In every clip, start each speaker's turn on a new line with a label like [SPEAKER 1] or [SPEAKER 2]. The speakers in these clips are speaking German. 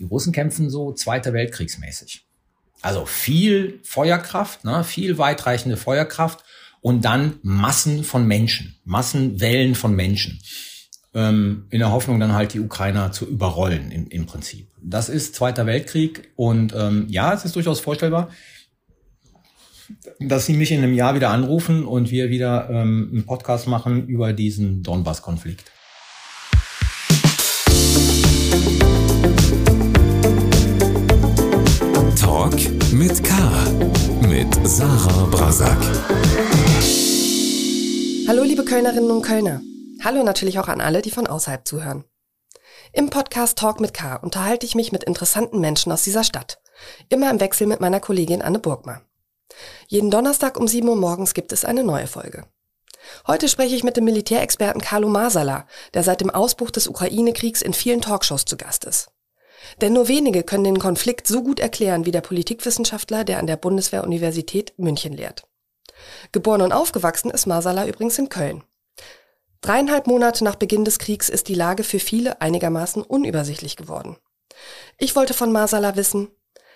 [SPEAKER 1] Die Russen kämpfen so Zweiter Weltkriegsmäßig. Also viel Feuerkraft, ne, viel weitreichende Feuerkraft und dann Massen von Menschen, Massenwellen von Menschen. Ähm, in der Hoffnung dann halt die Ukrainer zu überrollen im, im Prinzip. Das ist Zweiter Weltkrieg und ähm, ja, es ist durchaus vorstellbar, dass sie mich in einem Jahr wieder anrufen und wir wieder ähm, einen Podcast machen über diesen Donbass-Konflikt.
[SPEAKER 2] Talk mit K. Mit Sarah Brasak.
[SPEAKER 3] Hallo, liebe Kölnerinnen und Kölner. Hallo natürlich auch an alle, die von außerhalb zuhören. Im Podcast Talk mit K unterhalte ich mich mit interessanten Menschen aus dieser Stadt. Immer im Wechsel mit meiner Kollegin Anne Burgmann. Jeden Donnerstag um 7 Uhr morgens gibt es eine neue Folge. Heute spreche ich mit dem Militärexperten Carlo Masala, der seit dem Ausbruch des Ukraine-Kriegs in vielen Talkshows zu Gast ist. Denn nur wenige können den Konflikt so gut erklären wie der Politikwissenschaftler, der an der Bundeswehr-Universität München lehrt. Geboren und aufgewachsen ist Masala übrigens in Köln. Dreieinhalb Monate nach Beginn des Kriegs ist die Lage für viele einigermaßen unübersichtlich geworden. Ich wollte von Masala wissen,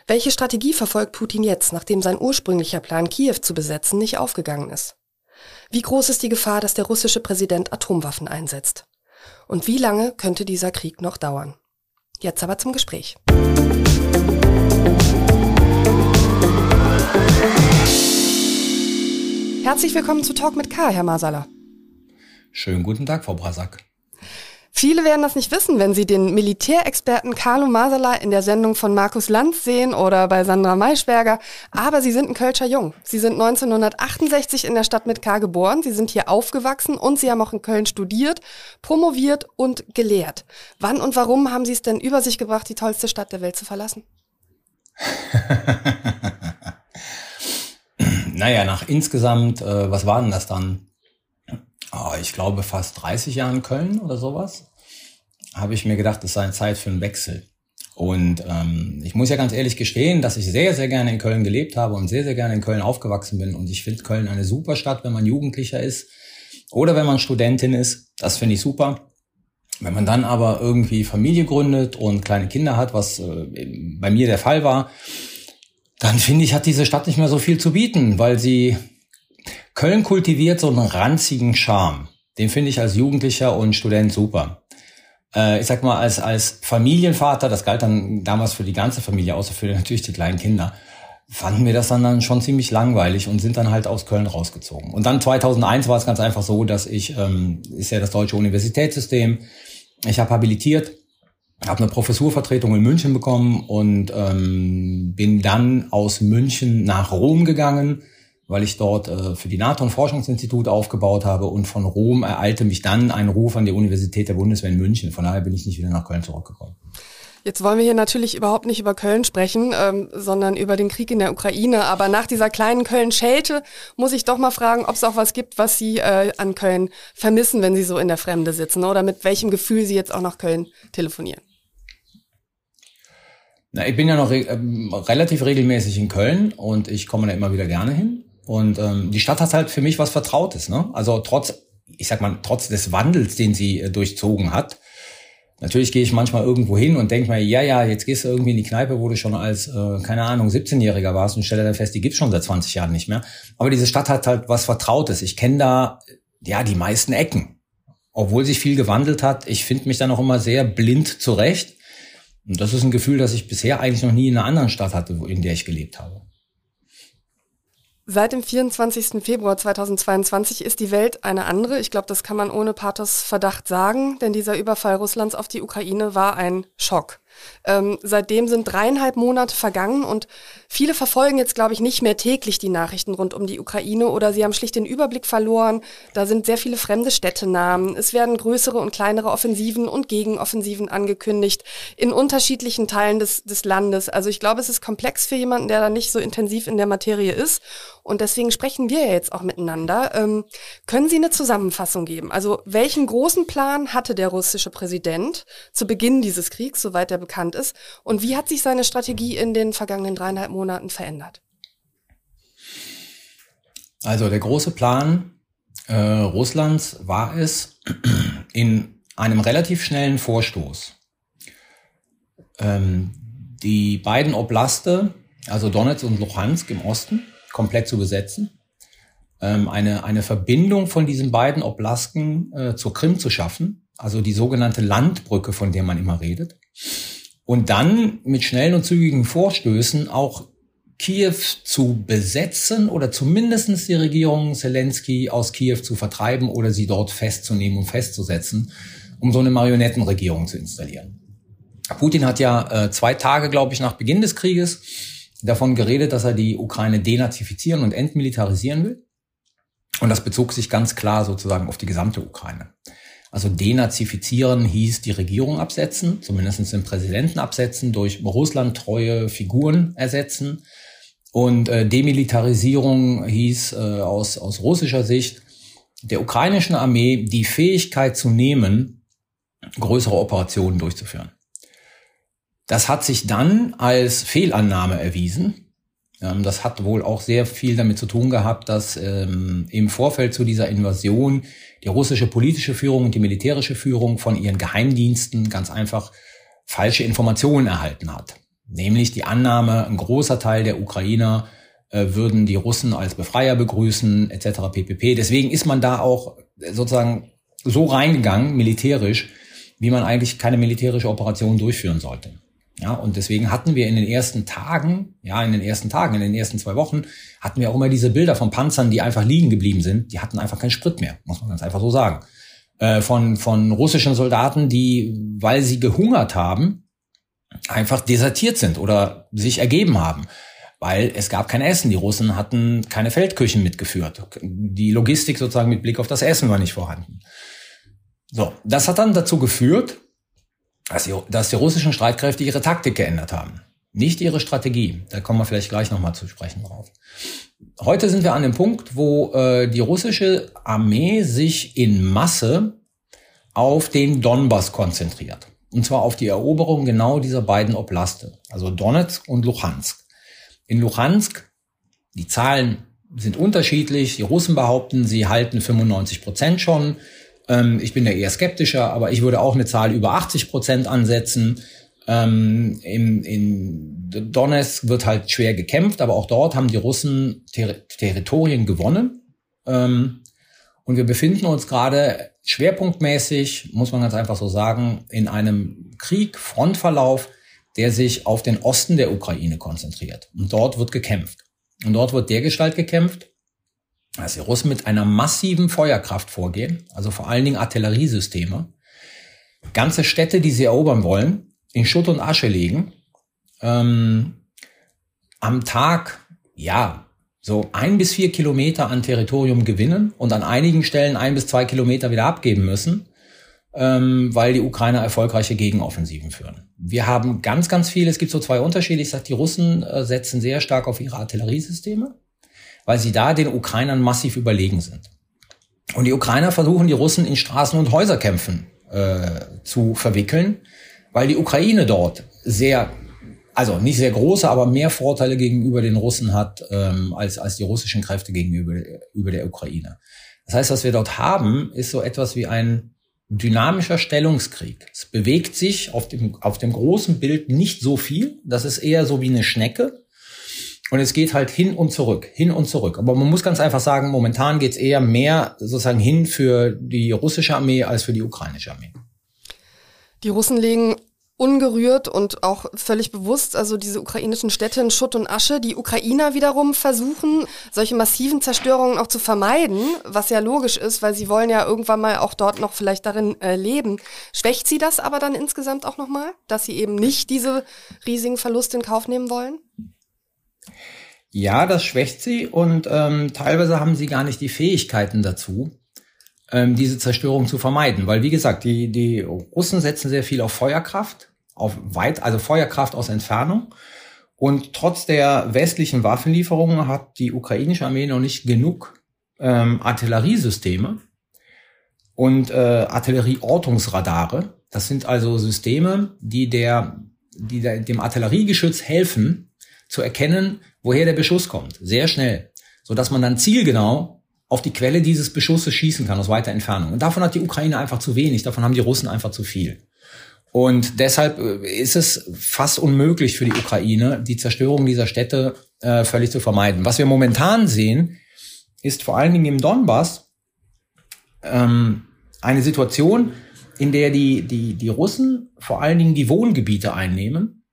[SPEAKER 3] welche Strategie verfolgt Putin jetzt, nachdem sein ursprünglicher Plan, Kiew zu besetzen, nicht aufgegangen ist? Wie groß ist die Gefahr, dass der russische Präsident Atomwaffen einsetzt? Und wie lange könnte dieser Krieg noch dauern? Jetzt aber zum Gespräch. Herzlich willkommen zu Talk mit K, Herr Masala.
[SPEAKER 1] Schönen guten Tag, Frau Brasak.
[SPEAKER 3] Viele werden das nicht wissen, wenn sie den Militärexperten Carlo Masala in der Sendung von Markus Lanz sehen oder bei Sandra Maischberger. Aber sie sind ein Kölscher Jung. Sie sind 1968 in der Stadt mit K geboren. Sie sind hier aufgewachsen und sie haben auch in Köln studiert, promoviert und gelehrt. Wann und warum haben Sie es denn über sich gebracht, die tollste Stadt der Welt zu verlassen?
[SPEAKER 1] naja, nach insgesamt, äh, was war denn das dann? oh, ich glaube, fast 30 Jahren Köln oder sowas, habe ich mir gedacht, es sei Zeit für einen Wechsel. Und ähm, ich muss ja ganz ehrlich gestehen, dass ich sehr, sehr gerne in Köln gelebt habe und sehr, sehr gerne in Köln aufgewachsen bin. Und ich finde Köln eine super Stadt, wenn man Jugendlicher ist oder wenn man Studentin ist. Das finde ich super. Wenn man dann aber irgendwie Familie gründet und kleine Kinder hat, was äh, bei mir der Fall war, dann finde ich, hat diese Stadt nicht mehr so viel zu bieten, weil sie Köln kultiviert so einen ranzigen Charme. Den finde ich als Jugendlicher und Student super. Äh, ich sag mal, als, als Familienvater, das galt dann damals für die ganze Familie, außer für natürlich die kleinen Kinder, fanden wir das dann, dann schon ziemlich langweilig und sind dann halt aus Köln rausgezogen. Und dann 2001 war es ganz einfach so, dass ich, ähm, ist ja das deutsche Universitätssystem, ich habe habilitiert, habe eine Professurvertretung in München bekommen und ähm, bin dann aus München nach Rom gegangen, weil ich dort äh, für die NATO ein Forschungsinstitut aufgebaut habe und von Rom ereilte mich dann ein Ruf an die Universität der Bundeswehr in München. Von daher bin ich nicht wieder nach Köln zurückgekommen.
[SPEAKER 3] Jetzt wollen wir hier natürlich überhaupt nicht über Köln sprechen, ähm, sondern über den Krieg in der Ukraine. Aber nach dieser kleinen Köln-Schelte muss ich doch mal fragen, ob es auch was gibt, was Sie äh, an Köln vermissen, wenn Sie so in der Fremde sitzen oder mit welchem Gefühl Sie jetzt auch nach Köln telefonieren.
[SPEAKER 1] Na, ich bin ja noch re äh, relativ regelmäßig in Köln und ich komme da immer wieder gerne hin. Und ähm, die Stadt hat halt für mich was Vertrautes. Ne? Also trotz, ich sag mal, trotz des Wandels, den sie äh, durchzogen hat. Natürlich gehe ich manchmal irgendwo hin und denke mir, ja, ja, jetzt gehst du irgendwie in die Kneipe, wo du schon als, äh, keine Ahnung, 17-Jähriger warst und stelle dann fest, die gibt's schon seit 20 Jahren nicht mehr. Aber diese Stadt hat halt was Vertrautes. Ich kenne da, ja, die meisten Ecken. Obwohl sich viel gewandelt hat, ich finde mich da noch immer sehr blind zurecht. Und das ist ein Gefühl, das ich bisher eigentlich noch nie in einer anderen Stadt hatte, in der ich gelebt habe.
[SPEAKER 3] Seit dem 24. Februar 2022 ist die Welt eine andere. Ich glaube, das kann man ohne Pathos Verdacht sagen, denn dieser Überfall Russlands auf die Ukraine war ein Schock. Ähm, seitdem sind dreieinhalb Monate vergangen und viele verfolgen jetzt, glaube ich, nicht mehr täglich die Nachrichten rund um die Ukraine oder sie haben schlicht den Überblick verloren. Da sind sehr viele fremde Städtenamen. Es werden größere und kleinere Offensiven und Gegenoffensiven angekündigt in unterschiedlichen Teilen des, des Landes. Also ich glaube, es ist komplex für jemanden, der da nicht so intensiv in der Materie ist. Und deswegen sprechen wir ja jetzt auch miteinander. Ähm, können Sie eine Zusammenfassung geben? Also welchen großen Plan hatte der russische Präsident zu Beginn dieses Kriegs, soweit er bekannt ist? Und wie hat sich seine Strategie in den vergangenen dreieinhalb Monaten verändert?
[SPEAKER 1] Also der große Plan äh, Russlands war es, in einem relativ schnellen Vorstoß ähm, die beiden Oblaste, also Donetsk und Luhansk im Osten, komplett zu besetzen, ähm, eine, eine Verbindung von diesen beiden Oblasten äh, zur Krim zu schaffen, also die sogenannte Landbrücke, von der man immer redet, und dann mit schnellen und zügigen Vorstößen auch Kiew zu besetzen oder zumindestens die Regierung Zelensky aus Kiew zu vertreiben oder sie dort festzunehmen und festzusetzen, um so eine Marionettenregierung zu installieren. Putin hat ja äh, zwei Tage, glaube ich, nach Beginn des Krieges davon geredet, dass er die Ukraine denazifizieren und entmilitarisieren will. Und das bezog sich ganz klar sozusagen auf die gesamte Ukraine. Also denazifizieren hieß die Regierung absetzen, zumindest den Präsidenten absetzen, durch Russland treue Figuren ersetzen. Und äh, Demilitarisierung hieß äh, aus, aus russischer Sicht der ukrainischen Armee die Fähigkeit zu nehmen, größere Operationen durchzuführen. Das hat sich dann als Fehlannahme erwiesen. Ähm, das hat wohl auch sehr viel damit zu tun gehabt, dass ähm, im Vorfeld zu dieser Invasion die russische politische Führung und die militärische Führung von ihren Geheimdiensten ganz einfach falsche Informationen erhalten hat. Nämlich die Annahme, ein großer Teil der Ukrainer äh, würden die Russen als Befreier begrüßen, etc. ppp. Deswegen ist man da auch sozusagen so reingegangen, militärisch, wie man eigentlich keine militärische Operation durchführen sollte. Ja, und deswegen hatten wir in den ersten Tagen, ja, in den ersten Tagen, in den ersten zwei Wochen, hatten wir auch immer diese Bilder von Panzern, die einfach liegen geblieben sind. Die hatten einfach keinen Sprit mehr, muss man ganz einfach so sagen. Äh, von, von russischen Soldaten, die, weil sie gehungert haben, einfach desertiert sind oder sich ergeben haben. Weil es gab kein Essen. Die Russen hatten keine Feldküchen mitgeführt. Die Logistik sozusagen mit Blick auf das Essen war nicht vorhanden. So, das hat dann dazu geführt, dass die, dass die russischen Streitkräfte ihre Taktik geändert haben. Nicht ihre Strategie. Da kommen wir vielleicht gleich nochmal zu sprechen drauf. Heute sind wir an dem Punkt, wo äh, die russische Armee sich in Masse auf den Donbass konzentriert. Und zwar auf die Eroberung genau dieser beiden Oblaste, also Donetsk und Luhansk. In Luhansk, die Zahlen sind unterschiedlich. Die Russen behaupten, sie halten 95 Prozent schon. Ähm, ich bin da eher skeptischer, aber ich würde auch eine Zahl über 80 Prozent ansetzen. Ähm, in, in Donetsk wird halt schwer gekämpft, aber auch dort haben die Russen Ter Territorien gewonnen. Ähm, und wir befinden uns gerade schwerpunktmäßig, muss man ganz einfach so sagen, in einem Krieg, Frontverlauf, der sich auf den Osten der Ukraine konzentriert. Und dort wird gekämpft. Und dort wird dergestalt gekämpft, dass die Russen mit einer massiven Feuerkraft vorgehen, also vor allen Dingen Artilleriesysteme, ganze Städte, die sie erobern wollen, in Schutt und Asche legen, ähm, am Tag, ja, so ein bis vier Kilometer an Territorium gewinnen und an einigen Stellen ein bis zwei Kilometer wieder abgeben müssen, ähm, weil die Ukrainer erfolgreiche Gegenoffensiven führen. Wir haben ganz, ganz viel, es gibt so zwei Unterschiede. Ich sage, die Russen äh, setzen sehr stark auf ihre Artilleriesysteme weil sie da den Ukrainern massiv überlegen sind. Und die Ukrainer versuchen, die Russen in Straßen- und Häuserkämpfen äh, zu verwickeln, weil die Ukraine dort sehr, also nicht sehr große, aber mehr Vorteile gegenüber den Russen hat ähm, als, als die russischen Kräfte gegenüber über der Ukraine. Das heißt, was wir dort haben, ist so etwas wie ein dynamischer Stellungskrieg. Es bewegt sich auf dem, auf dem großen Bild nicht so viel. Das ist eher so wie eine Schnecke. Und es geht halt hin und zurück, hin und zurück. Aber man muss ganz einfach sagen, momentan geht es eher mehr sozusagen hin für die russische Armee als für die ukrainische Armee.
[SPEAKER 3] Die Russen legen ungerührt und auch völlig bewusst, also diese ukrainischen Städte in Schutt und Asche. Die Ukrainer wiederum versuchen, solche massiven Zerstörungen auch zu vermeiden, was ja logisch ist, weil sie wollen ja irgendwann mal auch dort noch vielleicht darin äh, leben. Schwächt sie das aber dann insgesamt auch nochmal, dass sie eben nicht diese riesigen Verluste in Kauf nehmen wollen?
[SPEAKER 1] Ja, das schwächt sie und ähm, teilweise haben sie gar nicht die Fähigkeiten dazu, ähm, diese Zerstörung zu vermeiden. Weil, wie gesagt, die, die Russen setzen sehr viel auf Feuerkraft, auf weit, also Feuerkraft aus Entfernung. Und trotz der westlichen Waffenlieferungen hat die ukrainische Armee noch nicht genug ähm, Artilleriesysteme und äh, Artillerieortungsradare. Das sind also Systeme, die der, die der, dem Artilleriegeschütz helfen, zu erkennen, woher der Beschuss kommt. Sehr schnell. So dass man dann zielgenau auf die Quelle dieses Beschusses schießen kann aus weiter Entfernung. Und davon hat die Ukraine einfach zu wenig, davon haben die Russen einfach zu viel. Und deshalb äh, ist es fast unmöglich für die Ukraine, die Zerstörung dieser Städte äh, völlig zu vermeiden. Was wir momentan sehen, ist vor allen Dingen im Donbass ähm, eine Situation, in der die, die, die Russen vor allen Dingen die Wohngebiete einnehmen,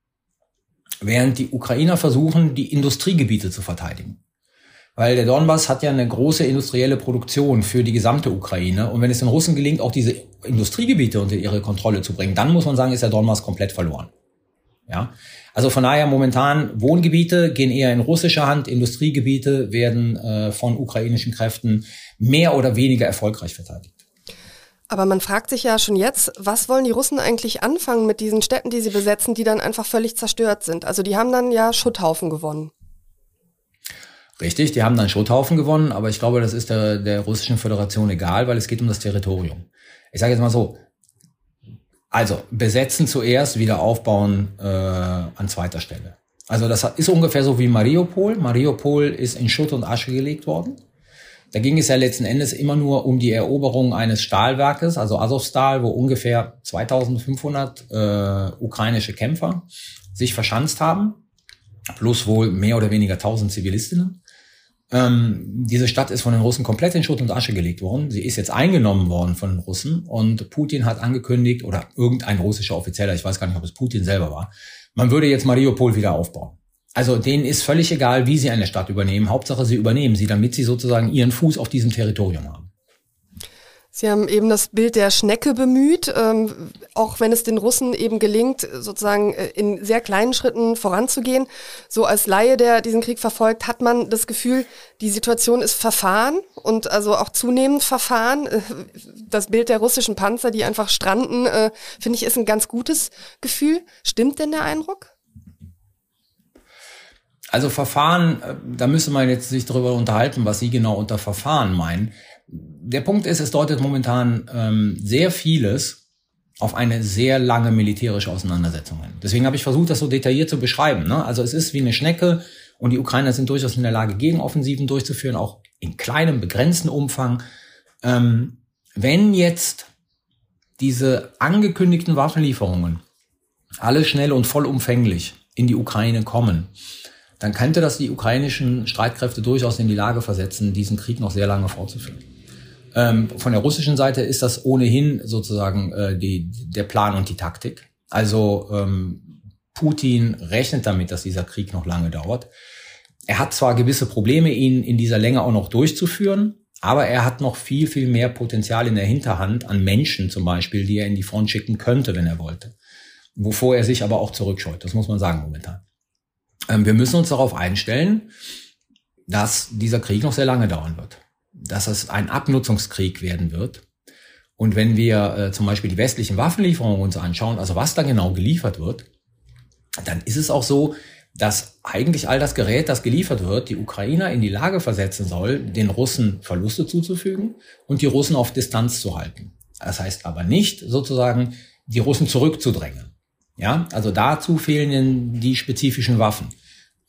[SPEAKER 1] während die Ukrainer versuchen, die Industriegebiete zu verteidigen. Weil der Donbass hat ja eine große industrielle Produktion für die gesamte Ukraine. Und wenn es den Russen gelingt, auch diese Industriegebiete unter ihre Kontrolle zu bringen, dann muss man sagen, ist der Donbass komplett verloren. Ja. Also von daher momentan Wohngebiete gehen eher in russische Hand, Industriegebiete werden äh, von ukrainischen Kräften mehr oder weniger erfolgreich verteidigt.
[SPEAKER 3] Aber man fragt sich ja schon jetzt, was wollen die Russen eigentlich anfangen mit diesen Städten, die sie besetzen, die dann einfach völlig zerstört sind? Also die haben dann ja Schutthaufen gewonnen.
[SPEAKER 1] Richtig, die haben dann Schutthaufen gewonnen, aber ich glaube, das ist der, der russischen Föderation egal, weil es geht um das Territorium. Ich sage jetzt mal so, also besetzen zuerst, wieder aufbauen äh, an zweiter Stelle. Also das ist ungefähr so wie Mariupol. Mariupol ist in Schutt und Asche gelegt worden. Da ging es ja letzten Endes immer nur um die Eroberung eines Stahlwerkes, also Azovstal, wo ungefähr 2500 äh, ukrainische Kämpfer sich verschanzt haben, plus wohl mehr oder weniger 1000 Zivilistinnen. Ähm, diese Stadt ist von den Russen komplett in Schutt und Asche gelegt worden. Sie ist jetzt eingenommen worden von den Russen und Putin hat angekündigt, oder irgendein russischer Offizieller, ich weiß gar nicht, ob es Putin selber war, man würde jetzt Mariupol wieder aufbauen. Also denen ist völlig egal, wie sie eine Stadt übernehmen. Hauptsache, sie übernehmen sie, damit sie sozusagen ihren Fuß auf diesem Territorium haben.
[SPEAKER 3] Sie haben eben das Bild der Schnecke bemüht, ähm, auch wenn es den Russen eben gelingt, sozusagen äh, in sehr kleinen Schritten voranzugehen. So als Laie, der diesen Krieg verfolgt, hat man das Gefühl, die Situation ist verfahren und also auch zunehmend verfahren. Äh, das Bild der russischen Panzer, die einfach stranden, äh, finde ich, ist ein ganz gutes Gefühl. Stimmt denn der Eindruck?
[SPEAKER 1] Also Verfahren, äh, da müsste man jetzt sich darüber unterhalten, was Sie genau unter Verfahren meinen der Punkt ist, es deutet momentan ähm, sehr vieles auf eine sehr lange militärische Auseinandersetzung hin. Deswegen habe ich versucht, das so detailliert zu beschreiben. Ne? Also es ist wie eine Schnecke und die Ukrainer sind durchaus in der Lage, Gegenoffensiven durchzuführen, auch in kleinem, begrenzten Umfang. Ähm, wenn jetzt diese angekündigten Waffenlieferungen alle schnell und vollumfänglich in die Ukraine kommen, dann könnte das die ukrainischen Streitkräfte durchaus in die Lage versetzen, diesen Krieg noch sehr lange fortzuführen. Ähm, von der russischen Seite ist das ohnehin sozusagen äh, die, der Plan und die Taktik. Also ähm, Putin rechnet damit, dass dieser Krieg noch lange dauert. Er hat zwar gewisse Probleme, ihn in dieser Länge auch noch durchzuführen, aber er hat noch viel, viel mehr Potenzial in der Hinterhand an Menschen zum Beispiel, die er in die Front schicken könnte, wenn er wollte. Wovor er sich aber auch zurückscheut. Das muss man sagen momentan. Ähm, wir müssen uns darauf einstellen, dass dieser Krieg noch sehr lange dauern wird dass es ein Abnutzungskrieg werden wird. Und wenn wir äh, zum Beispiel die westlichen Waffenlieferungen uns anschauen, also was da genau geliefert wird, dann ist es auch so, dass eigentlich all das Gerät, das geliefert wird, die Ukrainer in die Lage versetzen soll, den Russen Verluste zuzufügen und die Russen auf Distanz zu halten. Das heißt aber nicht sozusagen, die Russen zurückzudrängen. Ja, also dazu fehlen die spezifischen Waffen.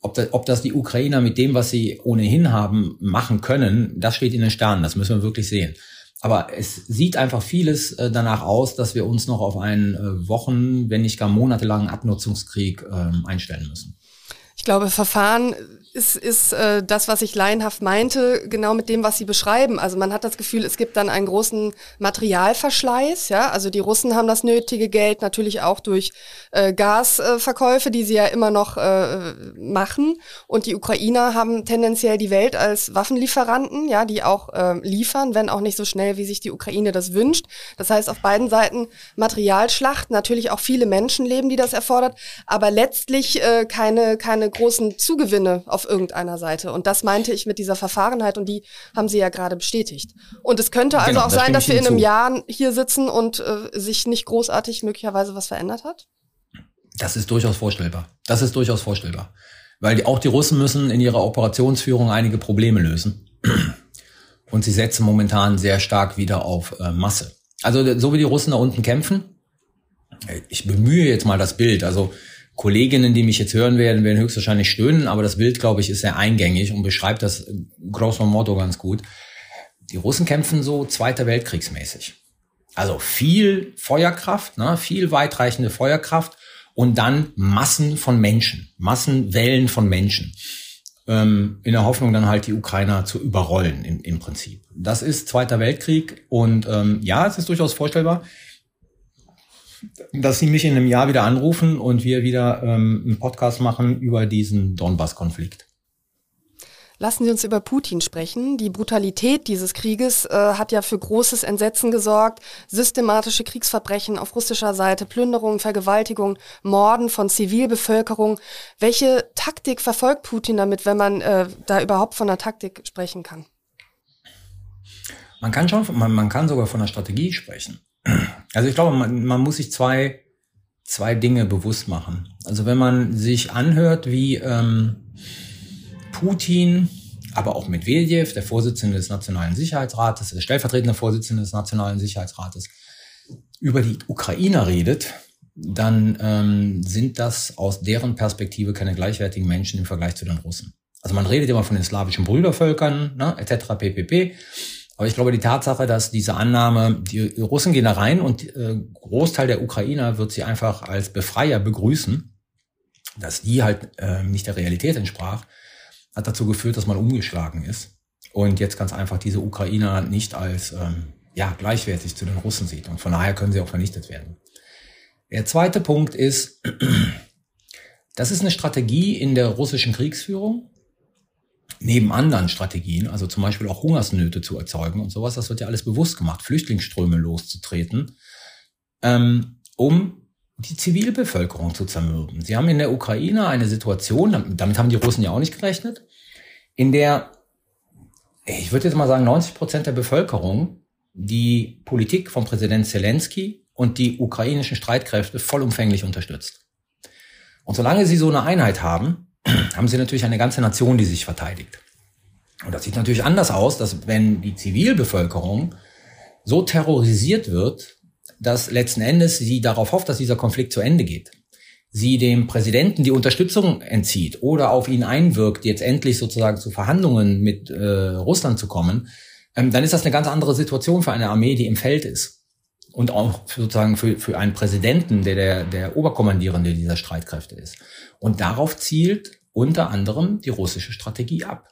[SPEAKER 1] Ob das, ob das die Ukrainer mit dem, was sie ohnehin haben, machen können, das steht in den Sternen. Das müssen wir wirklich sehen. Aber es sieht einfach vieles äh, danach aus, dass wir uns noch auf einen äh, Wochen, wenn nicht gar monatelangen Abnutzungskrieg ähm, einstellen müssen.
[SPEAKER 3] Ich glaube, Verfahren ist, ist äh, das, was ich laienhaft meinte, genau mit dem, was Sie beschreiben. Also man hat das Gefühl, es gibt dann einen großen Materialverschleiß. Ja, also die Russen haben das nötige Geld natürlich auch durch äh, Gasverkäufe, die sie ja immer noch äh, machen. Und die Ukrainer haben tendenziell die Welt als Waffenlieferanten, ja, die auch äh, liefern, wenn auch nicht so schnell, wie sich die Ukraine das wünscht. Das heißt, auf beiden Seiten Materialschlacht, natürlich auch viele Menschenleben, die das erfordert, aber letztlich äh, keine keine großen Zugewinne auf auf irgendeiner Seite. Und das meinte ich mit dieser Verfahrenheit und die haben Sie ja gerade bestätigt. Und es könnte also genau, auch sein, dass wir in einem zu. Jahr hier sitzen und äh, sich nicht großartig möglicherweise was verändert hat?
[SPEAKER 1] Das ist durchaus vorstellbar. Das ist durchaus vorstellbar. Weil die, auch die Russen müssen in ihrer Operationsführung einige Probleme lösen. Und sie setzen momentan sehr stark wieder auf äh, Masse. Also so wie die Russen da unten kämpfen, ich bemühe jetzt mal das Bild. Also Kolleginnen, die mich jetzt hören werden, werden höchstwahrscheinlich stöhnen, aber das Bild, glaube ich, ist sehr eingängig und beschreibt das grosso modo ganz gut. Die Russen kämpfen so Zweiter Weltkriegsmäßig. Also viel Feuerkraft, ne, viel weitreichende Feuerkraft und dann Massen von Menschen, Massenwellen von Menschen. Ähm, in der Hoffnung dann halt die Ukrainer zu überrollen im, im Prinzip. Das ist Zweiter Weltkrieg und ähm, ja, es ist durchaus vorstellbar, dass sie mich in einem Jahr wieder anrufen und wir wieder ähm, einen Podcast machen über diesen Donbass-Konflikt.
[SPEAKER 3] Lassen Sie uns über Putin sprechen. Die Brutalität dieses Krieges äh, hat ja für großes Entsetzen gesorgt. Systematische Kriegsverbrechen auf russischer Seite, Plünderungen, Vergewaltigung, Morden von Zivilbevölkerung. Welche Taktik verfolgt Putin damit, wenn man äh, da überhaupt von einer Taktik sprechen kann?
[SPEAKER 1] Man kann schon, man, man kann sogar von einer Strategie sprechen. Also ich glaube, man, man muss sich zwei, zwei Dinge bewusst machen. Also wenn man sich anhört, wie ähm, Putin, aber auch Medvedev, der Vorsitzende des Nationalen Sicherheitsrates, der stellvertretende Vorsitzende des Nationalen Sicherheitsrates, über die Ukrainer redet, dann ähm, sind das aus deren Perspektive keine gleichwertigen Menschen im Vergleich zu den Russen. Also man redet immer von den slawischen Brüdervölkern, ne, etc. ppp. Aber ich glaube, die Tatsache, dass diese Annahme, die Russen gehen da rein und äh, Großteil der Ukrainer wird sie einfach als Befreier begrüßen, dass die halt äh, nicht der Realität entsprach, hat dazu geführt, dass man umgeschlagen ist und jetzt ganz einfach diese Ukrainer nicht als ähm, ja, gleichwertig zu den Russen sieht. Und von daher können sie auch vernichtet werden. Der zweite Punkt ist, das ist eine Strategie in der russischen Kriegsführung, neben anderen Strategien, also zum Beispiel auch Hungersnöte zu erzeugen und sowas, das wird ja alles bewusst gemacht, Flüchtlingsströme loszutreten, ähm, um die Zivilbevölkerung zu zermürben. Sie haben in der Ukraine eine Situation, damit haben die Russen ja auch nicht gerechnet, in der, ich würde jetzt mal sagen, 90 Prozent der Bevölkerung die Politik von Präsident Zelensky und die ukrainischen Streitkräfte vollumfänglich unterstützt. Und solange sie so eine Einheit haben, haben sie natürlich eine ganze Nation, die sich verteidigt. Und das sieht natürlich anders aus, dass wenn die Zivilbevölkerung so terrorisiert wird, dass letzten Endes sie darauf hofft, dass dieser Konflikt zu Ende geht. Sie dem Präsidenten die Unterstützung entzieht oder auf ihn einwirkt, jetzt endlich sozusagen zu Verhandlungen mit äh, Russland zu kommen, ähm, dann ist das eine ganz andere Situation für eine Armee, die im Feld ist. Und auch sozusagen für, für einen Präsidenten, der, der der Oberkommandierende dieser Streitkräfte ist. Und darauf zielt unter anderem die russische Strategie ab.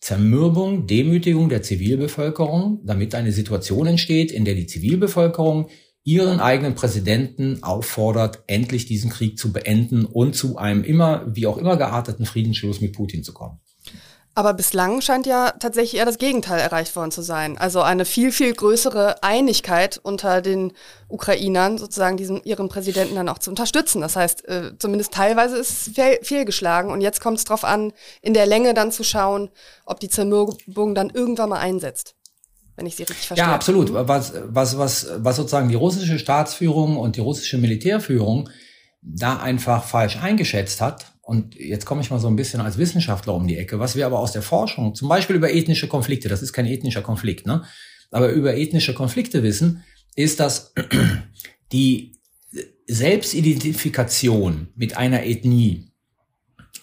[SPEAKER 1] Zermürbung, Demütigung der Zivilbevölkerung, damit eine Situation entsteht, in der die Zivilbevölkerung ihren eigenen Präsidenten auffordert, endlich diesen Krieg zu beenden und zu einem immer, wie auch immer gearteten Friedensschluss mit Putin zu kommen.
[SPEAKER 3] Aber bislang scheint ja tatsächlich eher das Gegenteil erreicht worden zu sein. Also eine viel, viel größere Einigkeit unter den Ukrainern, sozusagen diesen, ihren Präsidenten dann auch zu unterstützen. Das heißt, äh, zumindest teilweise ist es fehl, fehlgeschlagen. Und jetzt kommt es darauf an, in der Länge dann zu schauen, ob die Zermürbung dann irgendwann mal einsetzt wenn ich sie richtig verstehe.
[SPEAKER 1] Ja, absolut. Was, was, was, was sozusagen die russische Staatsführung und die russische Militärführung da einfach falsch eingeschätzt hat. Und jetzt komme ich mal so ein bisschen als Wissenschaftler um die Ecke, was wir aber aus der Forschung, zum Beispiel über ethnische Konflikte, das ist kein ethnischer Konflikt, ne? aber über ethnische Konflikte wissen, ist, dass die Selbstidentifikation mit einer Ethnie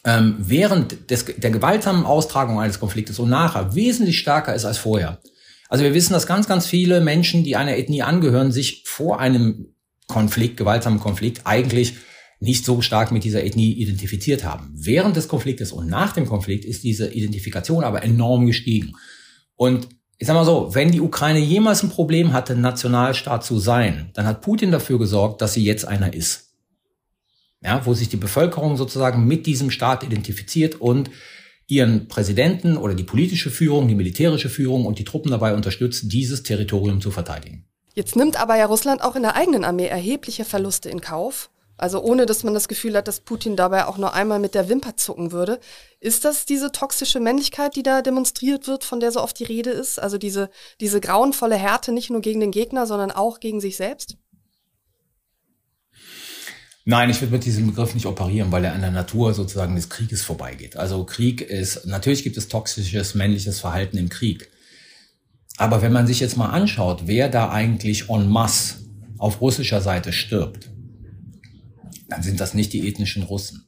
[SPEAKER 1] ähm, während des, der gewaltsamen Austragung eines Konfliktes und nachher wesentlich stärker ist als vorher. Also wir wissen, dass ganz, ganz viele Menschen, die einer Ethnie angehören, sich vor einem Konflikt, gewaltsamen Konflikt, eigentlich nicht so stark mit dieser Ethnie identifiziert haben. Während des Konfliktes und nach dem Konflikt ist diese Identifikation aber enorm gestiegen. Und ich sag mal so, wenn die Ukraine jemals ein Problem hatte, Nationalstaat zu sein, dann hat Putin dafür gesorgt, dass sie jetzt einer ist. Ja, wo sich die Bevölkerung sozusagen mit diesem Staat identifiziert und ihren Präsidenten oder die politische Führung, die militärische Führung und die Truppen dabei unterstützt, dieses Territorium zu verteidigen.
[SPEAKER 3] Jetzt nimmt aber ja Russland auch in der eigenen Armee erhebliche Verluste in Kauf. Also ohne, dass man das Gefühl hat, dass Putin dabei auch nur einmal mit der Wimper zucken würde. Ist das diese toxische Männlichkeit, die da demonstriert wird, von der so oft die Rede ist? Also diese, diese grauenvolle Härte nicht nur gegen den Gegner, sondern auch gegen sich selbst?
[SPEAKER 1] Nein, ich würde mit diesem Begriff nicht operieren, weil er an der Natur sozusagen des Krieges vorbeigeht. Also Krieg ist, natürlich gibt es toxisches männliches Verhalten im Krieg. Aber wenn man sich jetzt mal anschaut, wer da eigentlich en masse auf russischer Seite stirbt, dann sind das nicht die ethnischen Russen.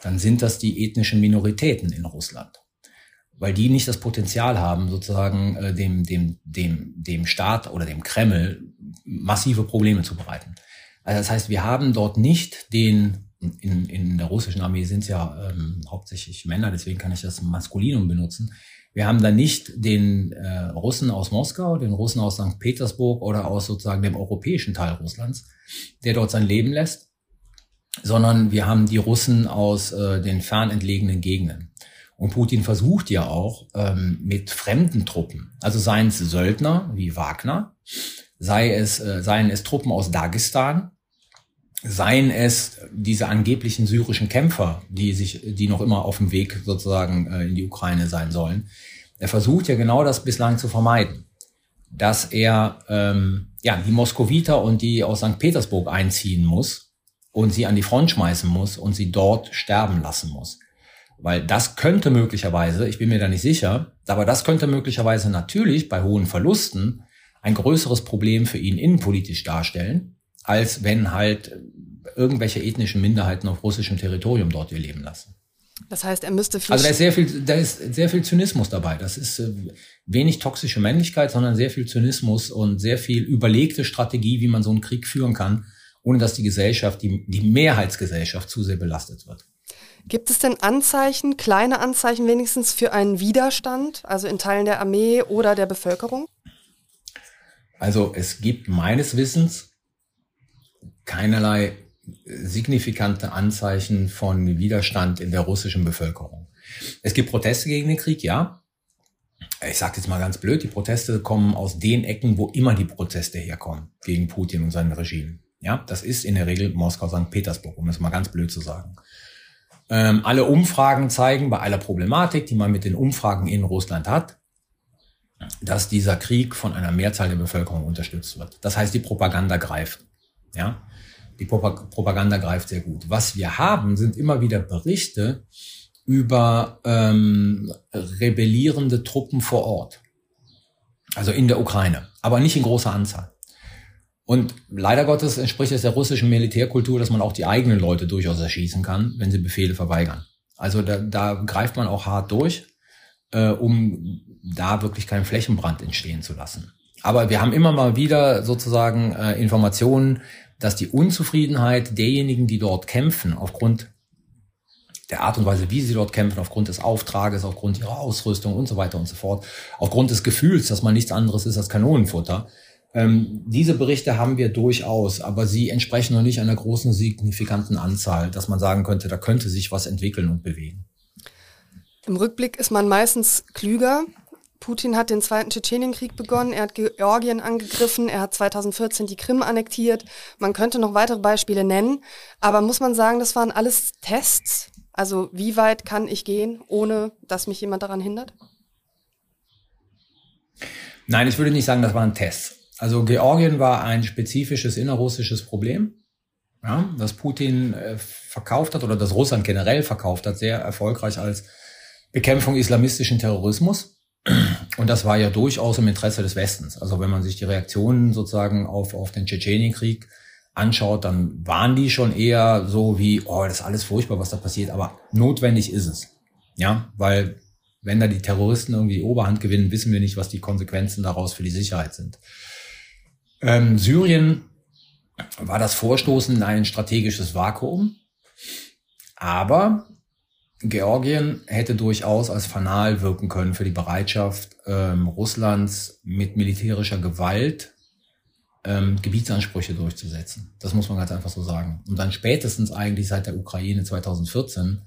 [SPEAKER 1] Dann sind das die ethnischen Minoritäten in Russland. weil die nicht das Potenzial haben, sozusagen äh, dem, dem, dem, dem Staat oder dem Kreml massive Probleme zu bereiten. Also das heißt, wir haben dort nicht den, in, in der russischen Armee sind es ja ähm, hauptsächlich Männer, deswegen kann ich das Maskulinum benutzen. Wir haben da nicht den äh, Russen aus Moskau, den Russen aus St. Petersburg oder aus sozusagen dem europäischen Teil Russlands, der dort sein Leben lässt, sondern wir haben die Russen aus äh, den fernentlegenen Gegenden. Und Putin versucht ja auch ähm, mit fremden Truppen, also seien es Söldner wie Wagner, sei es, äh, seien es Truppen aus Dagestan, seien es diese angeblichen syrischen Kämpfer, die sich, die noch immer auf dem Weg sozusagen äh, in die Ukraine sein sollen. Er versucht ja genau das bislang zu vermeiden, dass er ähm, ja die Moskowiter und die aus St. Petersburg einziehen muss und sie an die Front schmeißen muss und sie dort sterben lassen muss. Weil das könnte möglicherweise, ich bin mir da nicht sicher, aber das könnte möglicherweise natürlich bei hohen Verlusten ein größeres Problem für ihn innenpolitisch darstellen, als wenn halt irgendwelche ethnischen Minderheiten auf russischem Territorium dort ihr Leben lassen.
[SPEAKER 3] Das heißt, er müsste viel.
[SPEAKER 1] Also da ist sehr viel, da ist sehr viel Zynismus dabei. Das ist äh, wenig toxische Männlichkeit, sondern sehr viel Zynismus und sehr viel überlegte Strategie, wie man so einen Krieg führen kann, ohne dass die Gesellschaft, die, die Mehrheitsgesellschaft zu sehr belastet wird.
[SPEAKER 3] Gibt es denn Anzeichen, kleine Anzeichen wenigstens für einen Widerstand, also in Teilen der Armee oder der Bevölkerung?
[SPEAKER 1] Also es gibt meines Wissens keinerlei signifikante Anzeichen von Widerstand in der russischen Bevölkerung. Es gibt Proteste gegen den Krieg, ja. Ich sage jetzt mal ganz blöd, die Proteste kommen aus den Ecken, wo immer die Proteste herkommen gegen Putin und sein Regime. Ja, das ist in der Regel Moskau, St. Petersburg, um es mal ganz blöd zu sagen. Ähm, alle Umfragen zeigen bei aller Problematik, die man mit den Umfragen in Russland hat, dass dieser Krieg von einer Mehrzahl der Bevölkerung unterstützt wird. Das heißt, die Propaganda greift. Ja, die Propaganda greift sehr gut. Was wir haben, sind immer wieder Berichte über ähm, rebellierende Truppen vor Ort. Also in der Ukraine, aber nicht in großer Anzahl. Und leider Gottes entspricht es der russischen Militärkultur, dass man auch die eigenen Leute durchaus erschießen kann, wenn sie Befehle verweigern. Also da, da greift man auch hart durch, äh, um da wirklich keinen Flächenbrand entstehen zu lassen. Aber wir haben immer mal wieder sozusagen äh, Informationen, dass die Unzufriedenheit derjenigen, die dort kämpfen, aufgrund der Art und Weise, wie sie dort kämpfen, aufgrund des Auftrages, aufgrund ihrer Ausrüstung und so weiter und so fort, aufgrund des Gefühls, dass man nichts anderes ist als Kanonenfutter. Ähm, diese Berichte haben wir durchaus, aber sie entsprechen noch nicht einer großen signifikanten Anzahl, dass man sagen könnte, da könnte sich was entwickeln und bewegen.
[SPEAKER 3] Im Rückblick ist man meistens klüger. Putin hat den zweiten Tschetschenienkrieg begonnen, er hat Georgien angegriffen, er hat 2014 die Krim annektiert. Man könnte noch weitere Beispiele nennen, aber muss man sagen, das waren alles Tests? Also wie weit kann ich gehen, ohne dass mich jemand daran hindert?
[SPEAKER 1] Nein, ich würde nicht sagen, das waren Tests. Also Georgien war ein spezifisches innerrussisches Problem, ja, das Putin äh, verkauft hat oder das Russland generell verkauft hat, sehr erfolgreich als Bekämpfung islamistischen Terrorismus. Und das war ja durchaus im Interesse des Westens. Also wenn man sich die Reaktionen sozusagen auf, auf den Tschetschenienkrieg anschaut, dann waren die schon eher so wie, oh, das ist alles furchtbar, was da passiert, aber notwendig ist es. Ja, weil wenn da die Terroristen irgendwie die Oberhand gewinnen, wissen wir nicht, was die Konsequenzen daraus für die Sicherheit sind. Ähm, Syrien war das Vorstoßen in ein strategisches Vakuum, aber Georgien hätte durchaus als Fanal wirken können für die Bereitschaft ähm, Russlands mit militärischer Gewalt ähm, Gebietsansprüche durchzusetzen. Das muss man ganz einfach so sagen. Und dann spätestens eigentlich seit der Ukraine 2014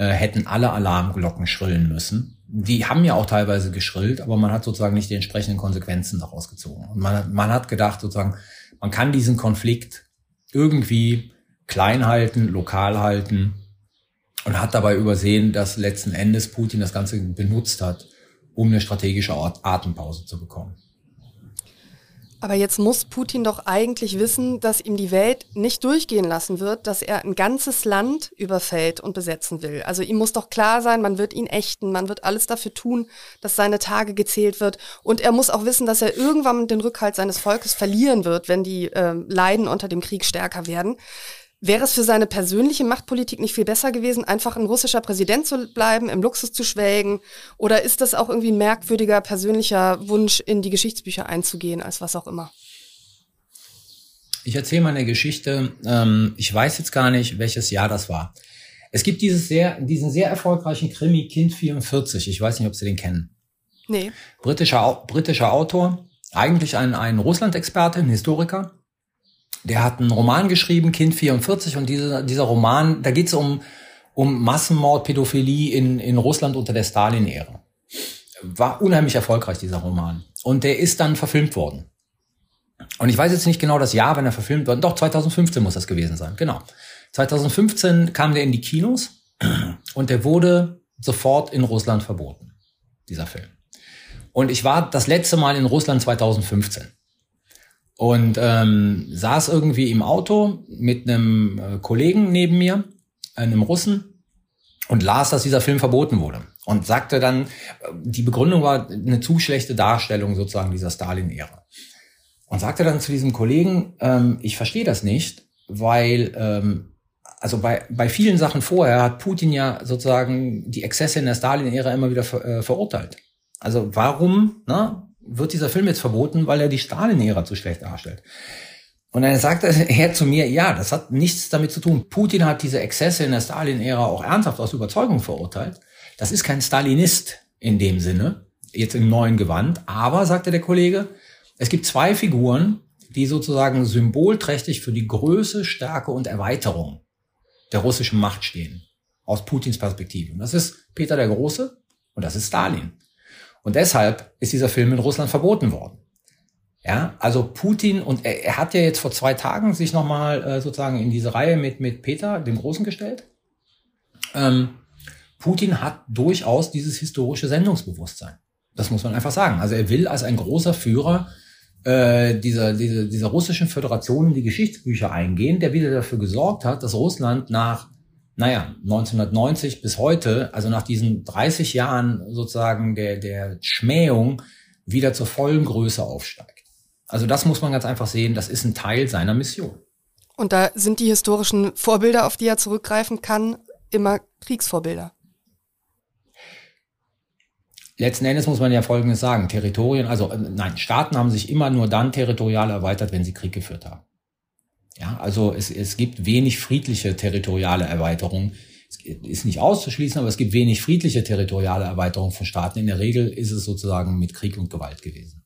[SPEAKER 1] äh, hätten alle Alarmglocken schrillen müssen. Die haben ja auch teilweise geschrillt, aber man hat sozusagen nicht die entsprechenden Konsequenzen daraus gezogen. Und man, man hat gedacht sozusagen, man kann diesen Konflikt irgendwie klein halten, lokal halten und hat dabei übersehen, dass letzten Endes Putin das Ganze benutzt hat, um eine strategische Atempause zu bekommen.
[SPEAKER 3] Aber jetzt muss Putin doch eigentlich wissen, dass ihm die Welt nicht durchgehen lassen wird, dass er ein ganzes Land überfällt und besetzen will. Also ihm muss doch klar sein, man wird ihn ächten, man wird alles dafür tun, dass seine Tage gezählt wird. Und er muss auch wissen, dass er irgendwann den Rückhalt seines Volkes verlieren wird, wenn die äh, Leiden unter dem Krieg stärker werden. Wäre es für seine persönliche Machtpolitik nicht viel besser gewesen, einfach ein russischer Präsident zu bleiben, im Luxus zu schwelgen? Oder ist das auch irgendwie ein merkwürdiger persönlicher Wunsch, in die Geschichtsbücher einzugehen, als was auch immer?
[SPEAKER 1] Ich erzähle mal eine Geschichte. Ähm, ich weiß jetzt gar nicht, welches Jahr das war. Es gibt dieses sehr, diesen sehr erfolgreichen Krimi Kind 44. Ich weiß nicht, ob Sie den kennen.
[SPEAKER 3] Nee.
[SPEAKER 1] Britischer, britischer Autor. Eigentlich ein, ein Russland-Experte, ein Historiker der hat einen Roman geschrieben, Kind 44, und dieser, dieser Roman, da geht es um, um Massenmord, Pädophilie in, in Russland unter der Stalin-Ära. War unheimlich erfolgreich, dieser Roman. Und der ist dann verfilmt worden. Und ich weiß jetzt nicht genau das Jahr, wenn er verfilmt wurde. Doch, 2015 muss das gewesen sein. Genau. 2015 kam der in die Kinos und der wurde sofort in Russland verboten, dieser Film. Und ich war das letzte Mal in Russland 2015 und ähm, saß irgendwie im Auto mit einem äh, Kollegen neben mir, einem Russen, und las, dass dieser Film verboten wurde. Und sagte dann, äh, die Begründung war eine zu schlechte Darstellung sozusagen dieser Stalin-Ära. Und sagte dann zu diesem Kollegen, ähm, ich verstehe das nicht, weil ähm, also bei, bei vielen Sachen vorher hat Putin ja sozusagen die Exzesse in der Stalin-Ära immer wieder ver, äh, verurteilt. Also warum, ne, wird dieser Film jetzt verboten, weil er die Stalin-Ära zu schlecht darstellt. Und dann sagte er zu mir, ja, das hat nichts damit zu tun. Putin hat diese Exzesse in der Stalin-Ära auch ernsthaft aus Überzeugung verurteilt. Das ist kein Stalinist in dem Sinne, jetzt im neuen Gewand. Aber, sagte der Kollege, es gibt zwei Figuren, die sozusagen symbolträchtig für die Größe, Stärke und Erweiterung der russischen Macht stehen. Aus Putins Perspektive. Und das ist Peter der Große und das ist Stalin. Und deshalb ist dieser Film in Russland verboten worden. Ja, also Putin und er, er hat ja jetzt vor zwei Tagen sich nochmal äh, sozusagen in diese Reihe mit, mit Peter, dem Großen, gestellt. Ähm, Putin hat durchaus dieses historische Sendungsbewusstsein. Das muss man einfach sagen. Also er will als ein großer Führer äh, dieser, dieser, dieser russischen Föderation in die Geschichtsbücher eingehen, der wieder dafür gesorgt hat, dass Russland nach naja, 1990 bis heute, also nach diesen 30 Jahren sozusagen der, der Schmähung, wieder zur vollen Größe aufsteigt. Also das muss man ganz einfach sehen, das ist ein Teil seiner Mission.
[SPEAKER 3] Und da sind die historischen Vorbilder, auf die er zurückgreifen kann, immer Kriegsvorbilder.
[SPEAKER 1] Letzten Endes muss man ja Folgendes sagen. Territorien, also äh, nein, Staaten haben sich immer nur dann territorial erweitert, wenn sie Krieg geführt haben. Ja, also es, es gibt wenig friedliche territoriale Erweiterung. Es ist nicht auszuschließen, aber es gibt wenig friedliche territoriale Erweiterung von Staaten. In der Regel ist es sozusagen mit Krieg und Gewalt gewesen.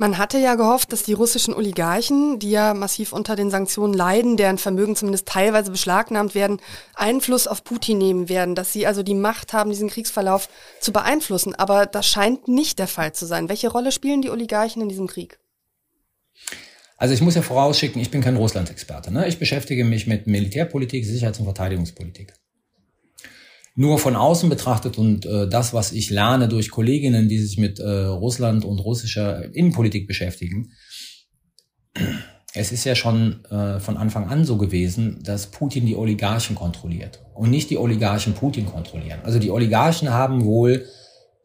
[SPEAKER 3] Man hatte ja gehofft, dass die russischen Oligarchen, die ja massiv unter den Sanktionen leiden, deren Vermögen zumindest teilweise beschlagnahmt werden, Einfluss auf Putin nehmen werden, dass sie also die Macht haben, diesen Kriegsverlauf zu beeinflussen. Aber das scheint nicht der Fall zu sein. Welche Rolle spielen die Oligarchen in diesem Krieg?
[SPEAKER 1] Also ich muss ja vorausschicken, ich bin kein Russland-Experte. Ne? Ich beschäftige mich mit Militärpolitik, Sicherheits- und Verteidigungspolitik. Nur von außen betrachtet und äh, das, was ich lerne durch Kolleginnen, die sich mit äh, Russland und russischer Innenpolitik beschäftigen, es ist ja schon äh, von Anfang an so gewesen, dass Putin die Oligarchen kontrolliert und nicht die Oligarchen Putin kontrollieren. Also die Oligarchen haben wohl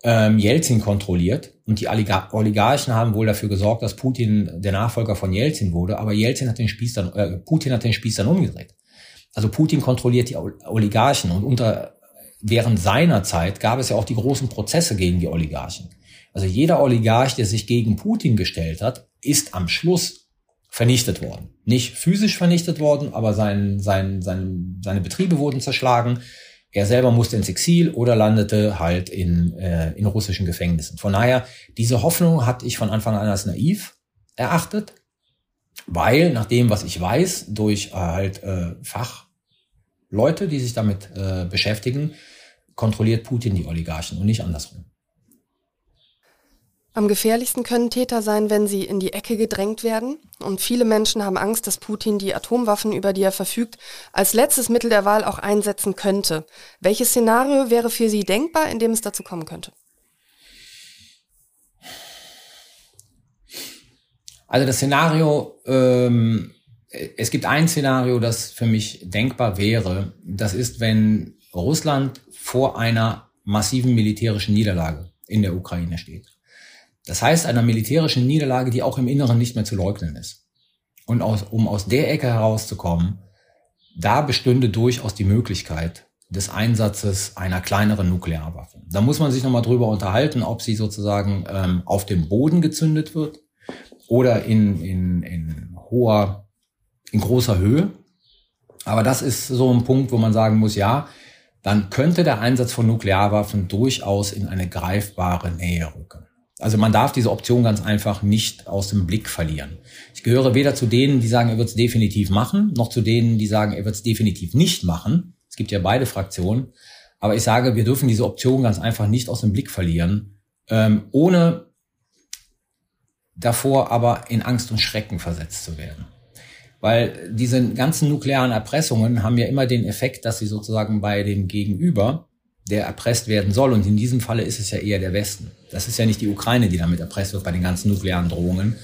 [SPEAKER 1] ähm, Jelzin kontrolliert und die Oligarchen haben wohl dafür gesorgt, dass Putin der Nachfolger von Jelzin wurde, aber Jelzin hat den Spieß dann, äh, Putin hat den Spieß dann umgedreht. Also Putin kontrolliert die Oligarchen und unter während seiner Zeit gab es ja auch die großen Prozesse gegen die Oligarchen. Also jeder Oligarch, der sich gegen Putin gestellt hat, ist am Schluss vernichtet worden. Nicht physisch vernichtet worden, aber sein, sein, sein, seine Betriebe wurden zerschlagen, er selber musste ins Exil oder landete halt in, äh, in russischen Gefängnissen. Von daher, diese Hoffnung hatte ich von Anfang an als naiv erachtet, weil nach dem, was ich weiß, durch äh, halt äh, Fachleute, die sich damit äh, beschäftigen, kontrolliert Putin die Oligarchen und nicht andersrum.
[SPEAKER 3] Am gefährlichsten können Täter sein, wenn sie in die Ecke gedrängt werden. Und viele Menschen haben Angst, dass Putin die Atomwaffen, über die er verfügt, als letztes Mittel der Wahl auch einsetzen könnte. Welches Szenario wäre für Sie denkbar, in dem es dazu kommen könnte?
[SPEAKER 1] Also das Szenario, ähm, es gibt ein Szenario, das für mich denkbar wäre. Das ist, wenn Russland vor einer massiven militärischen Niederlage in der Ukraine steht. Das heißt einer militärischen Niederlage, die auch im Inneren nicht mehr zu leugnen ist. Und aus, um aus der Ecke herauszukommen, da bestünde durchaus die Möglichkeit des Einsatzes einer kleineren Nuklearwaffe. Da muss man sich nochmal drüber unterhalten, ob sie sozusagen ähm, auf dem Boden gezündet wird oder in, in, in hoher, in großer Höhe. Aber das ist so ein Punkt, wo man sagen muss, ja, dann könnte der Einsatz von Nuklearwaffen durchaus in eine greifbare Nähe rücken. Also man darf diese Option ganz einfach nicht aus dem Blick verlieren. Ich gehöre weder zu denen, die sagen, er wird es definitiv machen, noch zu denen, die sagen, er wird es definitiv nicht machen. Es gibt ja beide Fraktionen. Aber ich sage, wir dürfen diese Option ganz einfach nicht aus dem Blick verlieren, ähm, ohne davor aber in Angst und Schrecken versetzt zu werden. Weil diese ganzen nuklearen Erpressungen haben ja immer den Effekt, dass sie sozusagen bei dem Gegenüber, der erpresst werden soll, und in diesem Falle ist es ja eher der Westen. Das ist ja nicht die Ukraine, die damit erpresst wird bei den ganzen nuklearen Drohungen,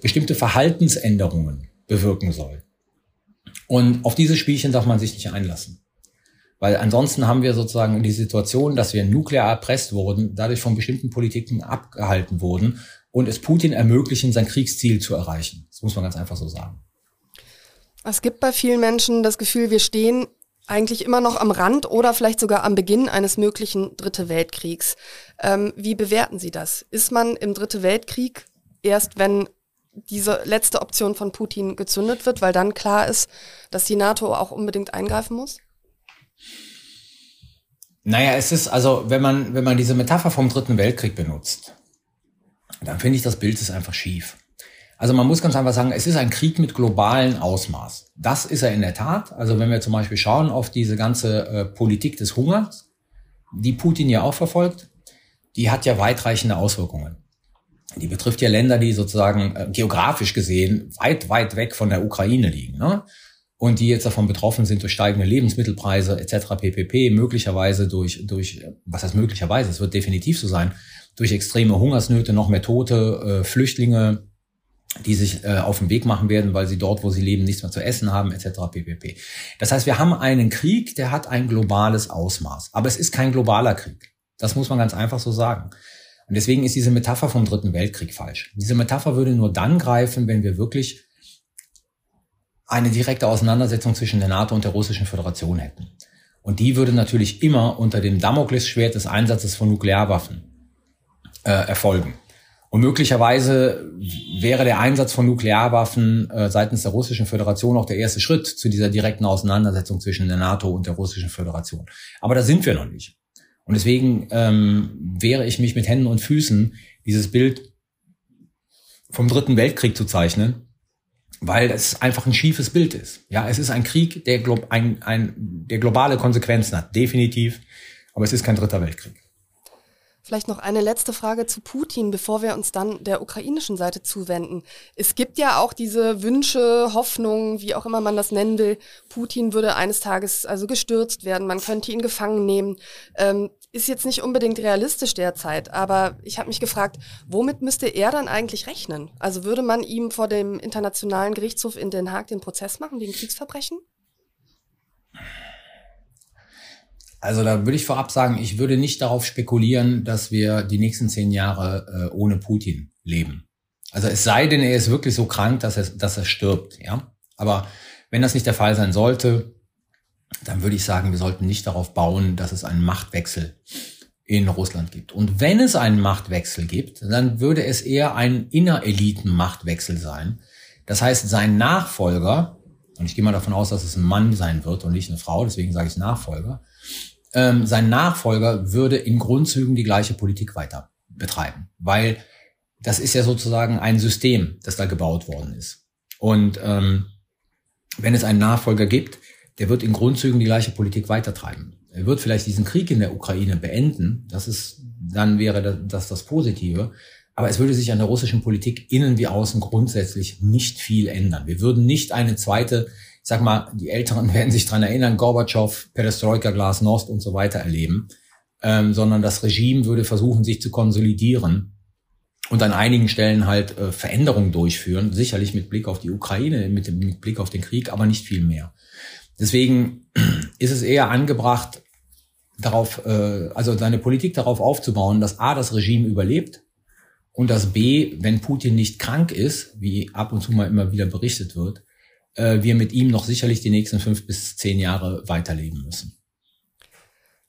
[SPEAKER 1] bestimmte Verhaltensänderungen bewirken soll. Und auf diese Spielchen darf man sich nicht einlassen. Weil ansonsten haben wir sozusagen die Situation, dass wir nuklear erpresst wurden, dadurch von bestimmten Politiken abgehalten wurden und es Putin ermöglichen, sein Kriegsziel zu erreichen. Das muss man ganz einfach so sagen.
[SPEAKER 3] Es gibt bei vielen Menschen das Gefühl, wir stehen eigentlich immer noch am Rand oder vielleicht sogar am Beginn eines möglichen Dritte Weltkriegs. Ähm, wie bewerten Sie das? Ist man im Dritte Weltkrieg erst, wenn diese letzte Option von Putin gezündet wird, weil dann klar ist, dass die NATO auch unbedingt eingreifen muss?
[SPEAKER 1] Naja, es ist also, wenn man, wenn man diese Metapher vom Dritten Weltkrieg benutzt, dann finde ich, das Bild ist einfach schief. Also man muss ganz einfach sagen, es ist ein Krieg mit globalen Ausmaß. Das ist er in der Tat. Also wenn wir zum Beispiel schauen auf diese ganze äh, Politik des Hungers, die Putin ja auch verfolgt, die hat ja weitreichende Auswirkungen. Die betrifft ja Länder, die sozusagen äh, geografisch gesehen weit, weit weg von der Ukraine liegen. Ne? Und die jetzt davon betroffen sind durch steigende Lebensmittelpreise etc. ppp, möglicherweise durch, durch, was heißt möglicherweise, es wird definitiv so sein, durch extreme Hungersnöte, noch mehr Tote, äh, Flüchtlinge, die sich äh, auf den Weg machen werden, weil sie dort, wo sie leben, nichts mehr zu essen haben, etc. ppp. Das heißt, wir haben einen Krieg, der hat ein globales Ausmaß. Aber es ist kein globaler Krieg. Das muss man ganz einfach so sagen. Und deswegen ist diese Metapher vom Dritten Weltkrieg falsch. Diese Metapher würde nur dann greifen, wenn wir wirklich eine direkte Auseinandersetzung zwischen der NATO und der Russischen Föderation hätten. Und die würde natürlich immer unter dem Damoklesschwert des Einsatzes von Nuklearwaffen äh, erfolgen. Und möglicherweise wäre der Einsatz von Nuklearwaffen äh, seitens der Russischen Föderation auch der erste Schritt zu dieser direkten Auseinandersetzung zwischen der NATO und der Russischen Föderation. Aber da sind wir noch nicht. Und deswegen ähm, wehre ich mich mit Händen und Füßen, dieses Bild vom Dritten Weltkrieg zu zeichnen, weil es einfach ein schiefes Bild ist. Ja, es ist ein Krieg, der, glo ein, ein, der globale Konsequenzen hat, definitiv. Aber es ist kein Dritter Weltkrieg.
[SPEAKER 3] Vielleicht noch eine letzte Frage zu Putin, bevor wir uns dann der ukrainischen Seite zuwenden. Es gibt ja auch diese Wünsche, Hoffnungen, wie auch immer man das nennen will. Putin würde eines Tages also gestürzt werden, man könnte ihn gefangen nehmen. Ähm, ist jetzt nicht unbedingt realistisch derzeit, aber ich habe mich gefragt, womit müsste er dann eigentlich rechnen? Also würde man ihm vor dem Internationalen Gerichtshof in Den Haag den Prozess machen wegen Kriegsverbrechen?
[SPEAKER 1] Also da würde ich vorab sagen, ich würde nicht darauf spekulieren, dass wir die nächsten zehn Jahre äh, ohne Putin leben. Also es sei denn, er ist wirklich so krank, dass er, dass er stirbt, ja. Aber wenn das nicht der Fall sein sollte, dann würde ich sagen, wir sollten nicht darauf bauen, dass es einen Machtwechsel in Russland gibt. Und wenn es einen Machtwechsel gibt, dann würde es eher ein Innereliten-Machtwechsel sein. Das heißt, sein Nachfolger, und ich gehe mal davon aus, dass es ein Mann sein wird und nicht eine Frau, deswegen sage ich Nachfolger, ähm, sein Nachfolger würde in Grundzügen die gleiche Politik weiter betreiben, weil das ist ja sozusagen ein System, das da gebaut worden ist. Und ähm, wenn es einen Nachfolger gibt, der wird in Grundzügen die gleiche Politik weitertreiben. Er wird vielleicht diesen Krieg in der Ukraine beenden. Das ist, dann wäre das das Positive. Aber es würde sich an der russischen Politik innen wie außen grundsätzlich nicht viel ändern. Wir würden nicht eine zweite sag mal, die Älteren werden sich dran erinnern, Gorbatschow, Perestroika, Glasnost und so weiter erleben, ähm, sondern das Regime würde versuchen, sich zu konsolidieren und an einigen Stellen halt äh, Veränderungen durchführen, sicherlich mit Blick auf die Ukraine, mit, mit Blick auf den Krieg, aber nicht viel mehr. Deswegen ist es eher angebracht, darauf, äh, also seine Politik darauf aufzubauen, dass A, das Regime überlebt und dass B, wenn Putin nicht krank ist, wie ab und zu mal immer wieder berichtet wird, äh, wir mit ihm noch sicherlich die nächsten fünf bis zehn Jahre weiterleben müssen.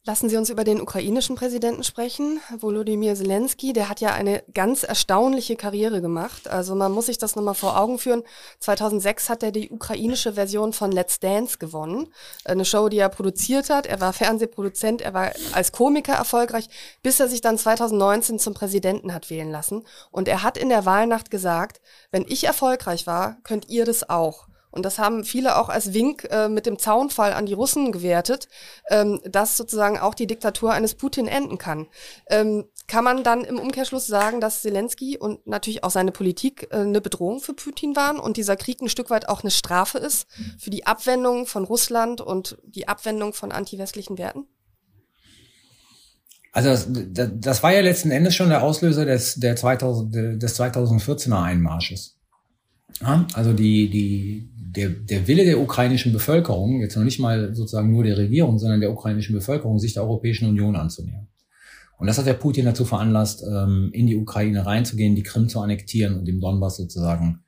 [SPEAKER 3] Lassen Sie uns über den ukrainischen Präsidenten sprechen. Volodymyr Zelensky, der hat ja eine ganz erstaunliche Karriere gemacht. Also man muss sich das nochmal vor Augen führen. 2006 hat er die ukrainische Version von Let's Dance gewonnen. Eine Show, die er produziert hat. Er war Fernsehproduzent, er war als Komiker erfolgreich, bis er sich dann 2019 zum Präsidenten hat wählen lassen. Und er hat in der Wahlnacht gesagt, wenn ich erfolgreich war, könnt ihr das auch. Und das haben viele auch als Wink äh, mit dem Zaunfall an die Russen gewertet, ähm, dass sozusagen auch die Diktatur eines Putin enden kann. Ähm, kann man dann im Umkehrschluss sagen, dass Zelensky und natürlich auch seine Politik äh, eine Bedrohung für Putin waren und dieser Krieg ein Stück weit auch eine Strafe ist für die Abwendung von Russland und die Abwendung von antiwestlichen Werten?
[SPEAKER 1] Also das, das war ja letzten Endes schon der Auslöser des, der 2000, des 2014er Einmarsches. Ja, also die, die, der, der Wille der ukrainischen Bevölkerung, jetzt noch nicht mal sozusagen nur der Regierung, sondern der ukrainischen Bevölkerung, sich der Europäischen Union anzunähern. Und das hat der Putin dazu veranlasst, ähm, in die Ukraine reinzugehen, die Krim zu annektieren und im Donbass sozusagen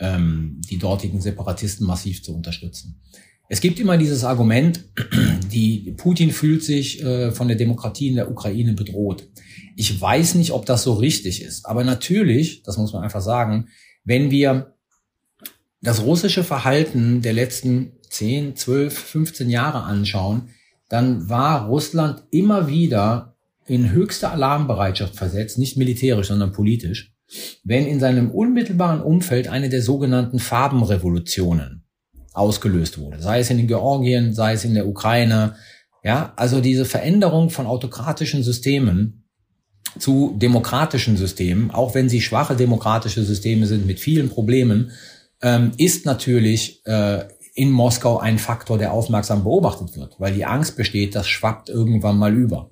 [SPEAKER 1] ähm, die dortigen Separatisten massiv zu unterstützen. Es gibt immer dieses Argument, die Putin fühlt sich äh, von der Demokratie in der Ukraine bedroht. Ich weiß nicht, ob das so richtig ist, aber natürlich, das muss man einfach sagen, wenn wir das russische Verhalten der letzten 10, 12, 15 Jahre anschauen, dann war Russland immer wieder in höchste Alarmbereitschaft versetzt, nicht militärisch, sondern politisch, wenn in seinem unmittelbaren Umfeld eine der sogenannten Farbenrevolutionen ausgelöst wurde. Sei es in Georgien, sei es in der Ukraine. Ja, also diese Veränderung von autokratischen Systemen zu demokratischen Systemen, auch wenn sie schwache demokratische Systeme sind mit vielen Problemen, ähm, ist natürlich äh, in Moskau ein Faktor, der aufmerksam beobachtet wird, weil die Angst besteht, das schwappt irgendwann mal über.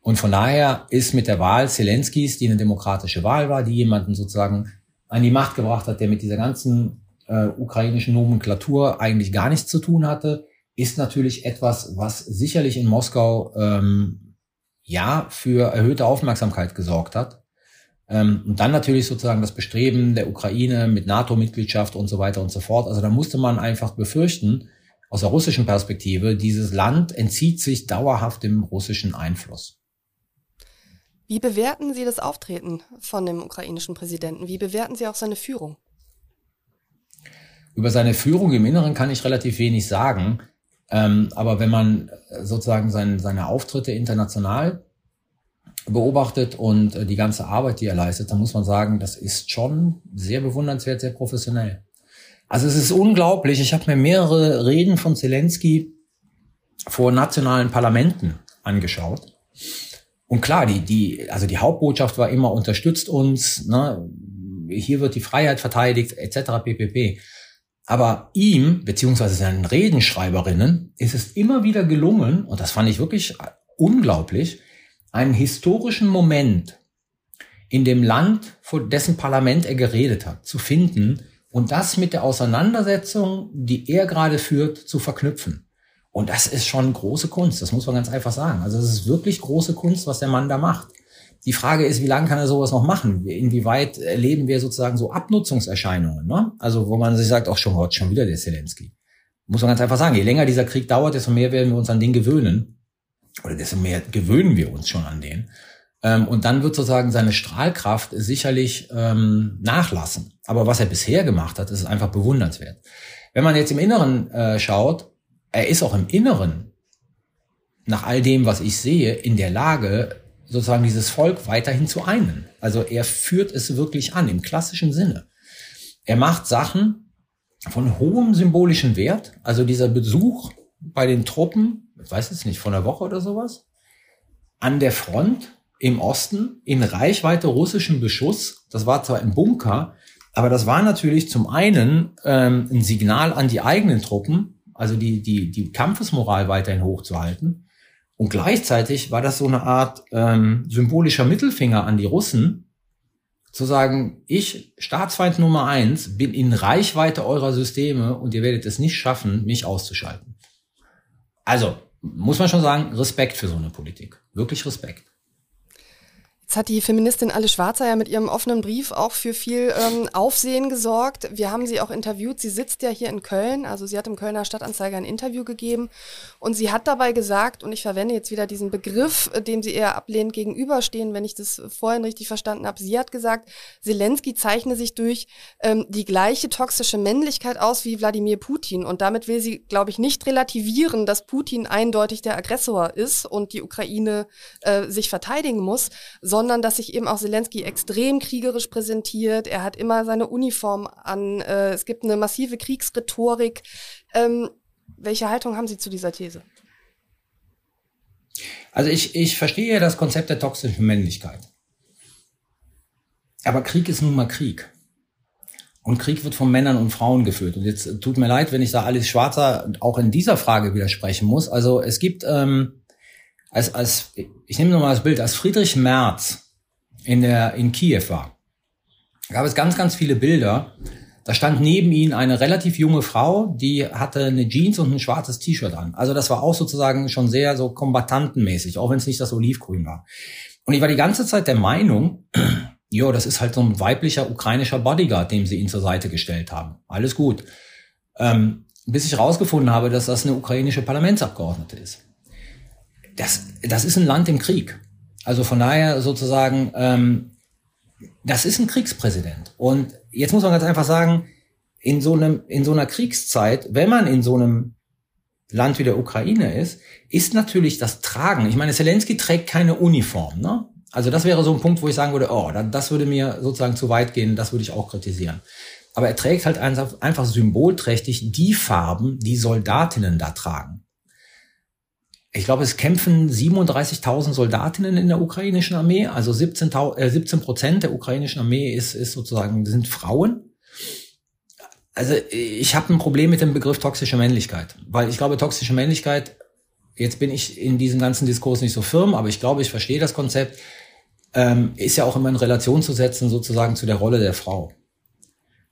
[SPEAKER 1] Und von daher ist mit der Wahl Zelenskis, die eine demokratische Wahl war, die jemanden sozusagen an die Macht gebracht hat, der mit dieser ganzen äh, ukrainischen Nomenklatur eigentlich gar nichts zu tun hatte, ist natürlich etwas, was sicherlich in Moskau ähm, ja für erhöhte Aufmerksamkeit gesorgt hat. Ähm, und dann natürlich sozusagen das Bestreben der Ukraine mit NATO-Mitgliedschaft und so weiter und so fort. Also da musste man einfach befürchten, aus der russischen Perspektive, dieses Land entzieht sich dauerhaft dem russischen Einfluss.
[SPEAKER 3] Wie bewerten Sie das Auftreten von dem ukrainischen Präsidenten? Wie bewerten Sie auch seine Führung?
[SPEAKER 1] Über seine Führung im Inneren kann ich relativ wenig sagen. Ähm, aber wenn man sozusagen sein, seine Auftritte international beobachtet und äh, die ganze Arbeit, die er leistet, dann muss man sagen, das ist schon sehr bewundernswert, sehr professionell. Also es ist unglaublich. Ich habe mir mehrere Reden von Zelensky vor nationalen Parlamenten angeschaut. Und klar, die, die, also die Hauptbotschaft war immer, unterstützt uns, ne, hier wird die Freiheit verteidigt, etc. ppp. Aber ihm, beziehungsweise seinen Redenschreiberinnen, ist es immer wieder gelungen, und das fand ich wirklich unglaublich, einen historischen Moment in dem Land, vor dessen Parlament er geredet hat, zu finden und das mit der Auseinandersetzung, die er gerade führt, zu verknüpfen. Und das ist schon große Kunst, das muss man ganz einfach sagen. Also es ist wirklich große Kunst, was der Mann da macht. Die Frage ist, wie lange kann er sowas noch machen? Inwieweit erleben wir sozusagen so Abnutzungserscheinungen? Ne? Also wo man sich sagt, auch schon Gott, schon wieder der Zelensky. Muss man ganz einfach sagen, je länger dieser Krieg dauert, desto mehr werden wir uns an den gewöhnen oder desto mehr gewöhnen wir uns schon an den. Ähm, und dann wird sozusagen seine Strahlkraft sicherlich ähm, nachlassen. Aber was er bisher gemacht hat, ist einfach bewundernswert. Wenn man jetzt im Inneren äh, schaut, er ist auch im Inneren, nach all dem, was ich sehe, in der Lage, sozusagen dieses Volk weiterhin zu einen. Also er führt es wirklich an, im klassischen Sinne. Er macht Sachen von hohem symbolischen Wert. Also dieser Besuch bei den Truppen ich weiß jetzt nicht, von der Woche oder sowas, an der Front im Osten in Reichweite russischen Beschuss. Das war zwar im Bunker, aber das war natürlich zum einen ähm, ein Signal an die eigenen Truppen, also die, die, die Kampfesmoral weiterhin hochzuhalten. Und gleichzeitig war das so eine Art ähm, symbolischer Mittelfinger an die Russen, zu sagen, ich, Staatsfeind Nummer eins, bin in Reichweite eurer Systeme und ihr werdet es nicht schaffen, mich auszuschalten. Also, muss man schon sagen, Respekt für so eine Politik. Wirklich Respekt.
[SPEAKER 3] Jetzt hat die Feministin Alice Schwarzer ja mit ihrem offenen Brief auch für viel ähm, Aufsehen gesorgt. Wir haben sie auch interviewt. Sie sitzt ja hier in Köln, also sie hat im Kölner Stadtanzeiger ein Interview gegeben und sie hat dabei gesagt, und ich verwende jetzt wieder diesen Begriff, äh, dem sie eher ablehnt gegenüberstehen, wenn ich das vorhin richtig verstanden habe. Sie hat gesagt, Zelensky zeichne sich durch ähm, die gleiche toxische Männlichkeit aus wie Wladimir Putin. Und damit will sie, glaube ich, nicht relativieren, dass Putin eindeutig der Aggressor ist und die Ukraine äh, sich verteidigen muss, sondern dass sich eben auch Zelensky extrem kriegerisch präsentiert. Er hat immer seine Uniform an. Äh, es gibt eine massive Kriegsrhetorik. Ähm, welche Haltung haben Sie zu dieser These?
[SPEAKER 1] Also ich, ich verstehe das Konzept der toxischen Männlichkeit. Aber Krieg ist nun mal Krieg. Und Krieg wird von Männern und Frauen geführt. Und jetzt tut mir leid, wenn ich da Alice Schwarzer auch in dieser Frage widersprechen muss. Also es gibt ähm, als, als ich nehme nochmal das Bild, als Friedrich Merz in, der, in Kiew war, gab es ganz, ganz viele Bilder. Da stand neben ihm eine relativ junge Frau, die hatte eine Jeans und ein schwarzes T-Shirt an. Also das war auch sozusagen schon sehr so kombatantenmäßig, auch wenn es nicht das Olivgrün war. Und ich war die ganze Zeit der Meinung, jo, das ist halt so ein weiblicher ukrainischer Bodyguard, dem sie ihn zur Seite gestellt haben. Alles gut. Ähm, bis ich rausgefunden habe, dass das eine ukrainische Parlamentsabgeordnete ist das, das ist ein Land im Krieg. Also von daher sozusagen, ähm, das ist ein Kriegspräsident. Und jetzt muss man ganz einfach sagen, in so einem, in so einer Kriegszeit, wenn man in so einem Land wie der Ukraine ist, ist natürlich das Tragen. Ich meine, Zelensky trägt keine Uniform, ne? Also das wäre so ein Punkt, wo ich sagen würde, oh, das würde mir sozusagen zu weit gehen, das würde ich auch kritisieren. Aber er trägt halt einfach, symbolträchtig die Farben, die Soldatinnen da tragen ich glaube, es kämpfen 37.000 Soldatinnen in der ukrainischen Armee. Also 17, äh, 17 Prozent der ukrainischen Armee ist, ist sozusagen sind Frauen. Also ich habe ein Problem mit dem Begriff toxische Männlichkeit, weil ich glaube, toxische Männlichkeit, jetzt bin ich in diesem ganzen Diskurs nicht so firm, aber ich glaube, ich verstehe das Konzept, ähm, ist ja auch immer in Relation zu setzen sozusagen zu der Rolle der Frau.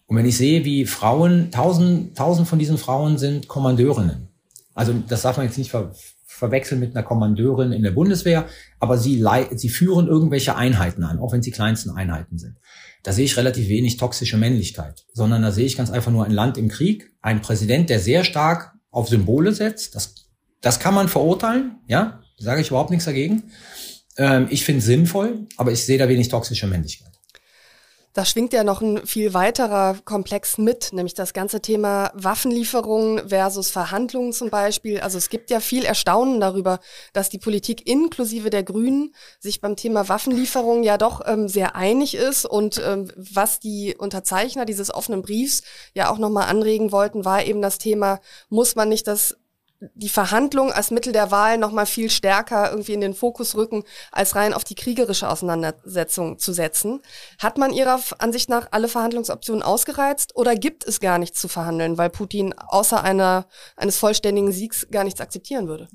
[SPEAKER 1] Und wenn ich sehe, wie Frauen, tausend, tausend von diesen Frauen sind Kommandeurinnen. Also das darf man jetzt nicht ver verwechseln mit einer Kommandeurin in der Bundeswehr, aber sie, sie führen irgendwelche Einheiten an, auch wenn sie kleinsten Einheiten sind. Da sehe ich relativ wenig toxische Männlichkeit, sondern da sehe ich ganz einfach nur ein Land im Krieg, ein Präsident, der sehr stark auf Symbole setzt. Das, das kann man verurteilen, ja, sage ich überhaupt nichts dagegen. Ähm, ich finde es sinnvoll, aber ich sehe da wenig toxische Männlichkeit.
[SPEAKER 3] Da schwingt ja noch ein viel weiterer Komplex mit, nämlich das ganze Thema Waffenlieferungen versus Verhandlungen zum Beispiel. Also es gibt ja viel Erstaunen darüber, dass die Politik inklusive der Grünen sich beim Thema Waffenlieferungen ja doch ähm, sehr einig ist und ähm, was die Unterzeichner dieses offenen Briefs ja auch nochmal anregen wollten, war eben das Thema, muss man nicht das die Verhandlung als Mittel der Wahl noch mal viel stärker irgendwie in den Fokus rücken, als rein auf die kriegerische Auseinandersetzung zu setzen. Hat man Ihrer Ansicht nach alle Verhandlungsoptionen ausgereizt oder gibt es gar nichts zu verhandeln, weil Putin außer einer, eines vollständigen Siegs gar nichts akzeptieren würde?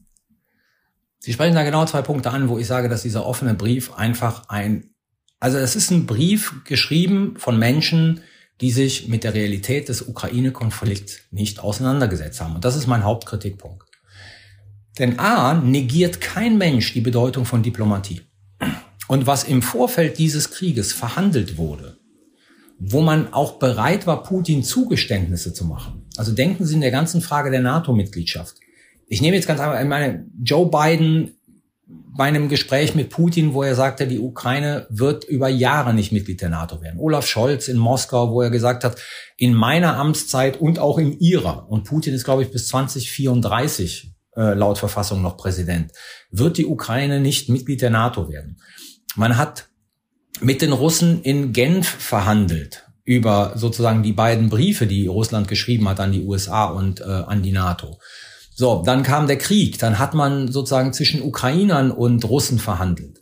[SPEAKER 1] Sie sprechen da genau zwei Punkte an, wo ich sage, dass dieser offene Brief einfach ein, also es ist ein Brief geschrieben von Menschen, die sich mit der Realität des Ukraine-Konflikts nicht auseinandergesetzt haben. Und das ist mein Hauptkritikpunkt. Denn A, negiert kein Mensch die Bedeutung von Diplomatie. Und was im Vorfeld dieses Krieges verhandelt wurde, wo man auch bereit war, Putin Zugeständnisse zu machen. Also denken Sie in der ganzen Frage der NATO-Mitgliedschaft. Ich nehme jetzt ganz einfach, ich meine, Joe Biden bei einem Gespräch mit Putin, wo er sagte, die Ukraine wird über Jahre nicht Mitglied der NATO werden. Olaf Scholz in Moskau, wo er gesagt hat, in meiner Amtszeit und auch in ihrer, und Putin ist, glaube ich, bis 2034 äh, laut Verfassung noch Präsident, wird die Ukraine nicht Mitglied der NATO werden. Man hat mit den Russen in Genf verhandelt über sozusagen die beiden Briefe, die Russland geschrieben hat an die USA und äh, an die NATO. So, dann kam der Krieg, dann hat man sozusagen zwischen Ukrainern und Russen verhandelt.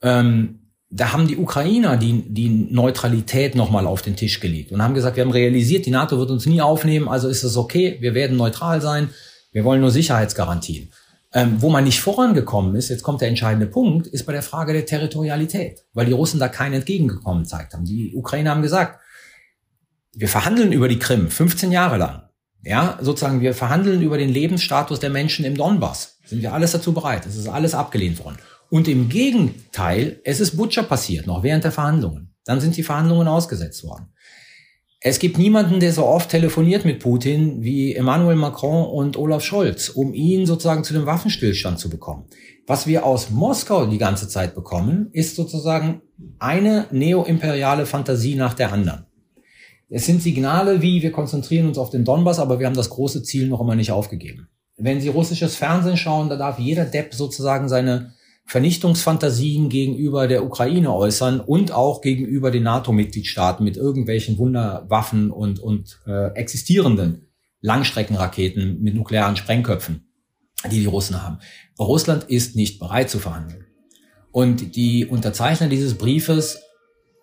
[SPEAKER 1] Ähm, da haben die Ukrainer die, die Neutralität nochmal auf den Tisch gelegt und haben gesagt, wir haben realisiert, die NATO wird uns nie aufnehmen, also ist es okay, wir werden neutral sein, wir wollen nur Sicherheitsgarantien. Ähm, wo man nicht vorangekommen ist, jetzt kommt der entscheidende Punkt, ist bei der Frage der Territorialität, weil die Russen da kein Entgegengekommen gezeigt haben. Die Ukrainer haben gesagt, wir verhandeln über die Krim 15 Jahre lang. Ja, sozusagen, wir verhandeln über den Lebensstatus der Menschen im Donbass. Sind wir alles dazu bereit? Es ist alles abgelehnt worden. Und im Gegenteil, es ist Butcher passiert, noch während der Verhandlungen. Dann sind die Verhandlungen ausgesetzt worden. Es gibt niemanden, der so oft telefoniert mit Putin wie Emmanuel Macron und Olaf Scholz, um ihn sozusagen zu dem Waffenstillstand zu bekommen. Was wir aus Moskau die ganze Zeit bekommen, ist sozusagen eine neoimperiale Fantasie nach der anderen. Es sind Signale wie, wir konzentrieren uns auf den Donbass, aber wir haben das große Ziel noch immer nicht aufgegeben. Wenn Sie russisches Fernsehen schauen, da darf jeder Depp sozusagen seine Vernichtungsfantasien gegenüber der Ukraine äußern und auch gegenüber den NATO-Mitgliedstaaten mit irgendwelchen Wunderwaffen und, und äh, existierenden Langstreckenraketen mit nuklearen Sprengköpfen, die die Russen haben. Russland ist nicht bereit zu verhandeln. Und die Unterzeichner dieses Briefes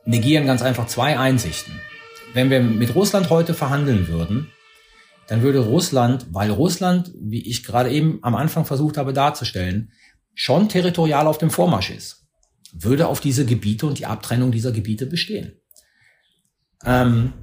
[SPEAKER 1] negieren ganz einfach zwei Einsichten. Wenn wir mit Russland heute verhandeln würden, dann würde Russland, weil Russland, wie ich gerade eben am Anfang versucht habe darzustellen, schon territorial auf dem Vormarsch ist, würde auf diese Gebiete und die Abtrennung dieser Gebiete bestehen. Ähm,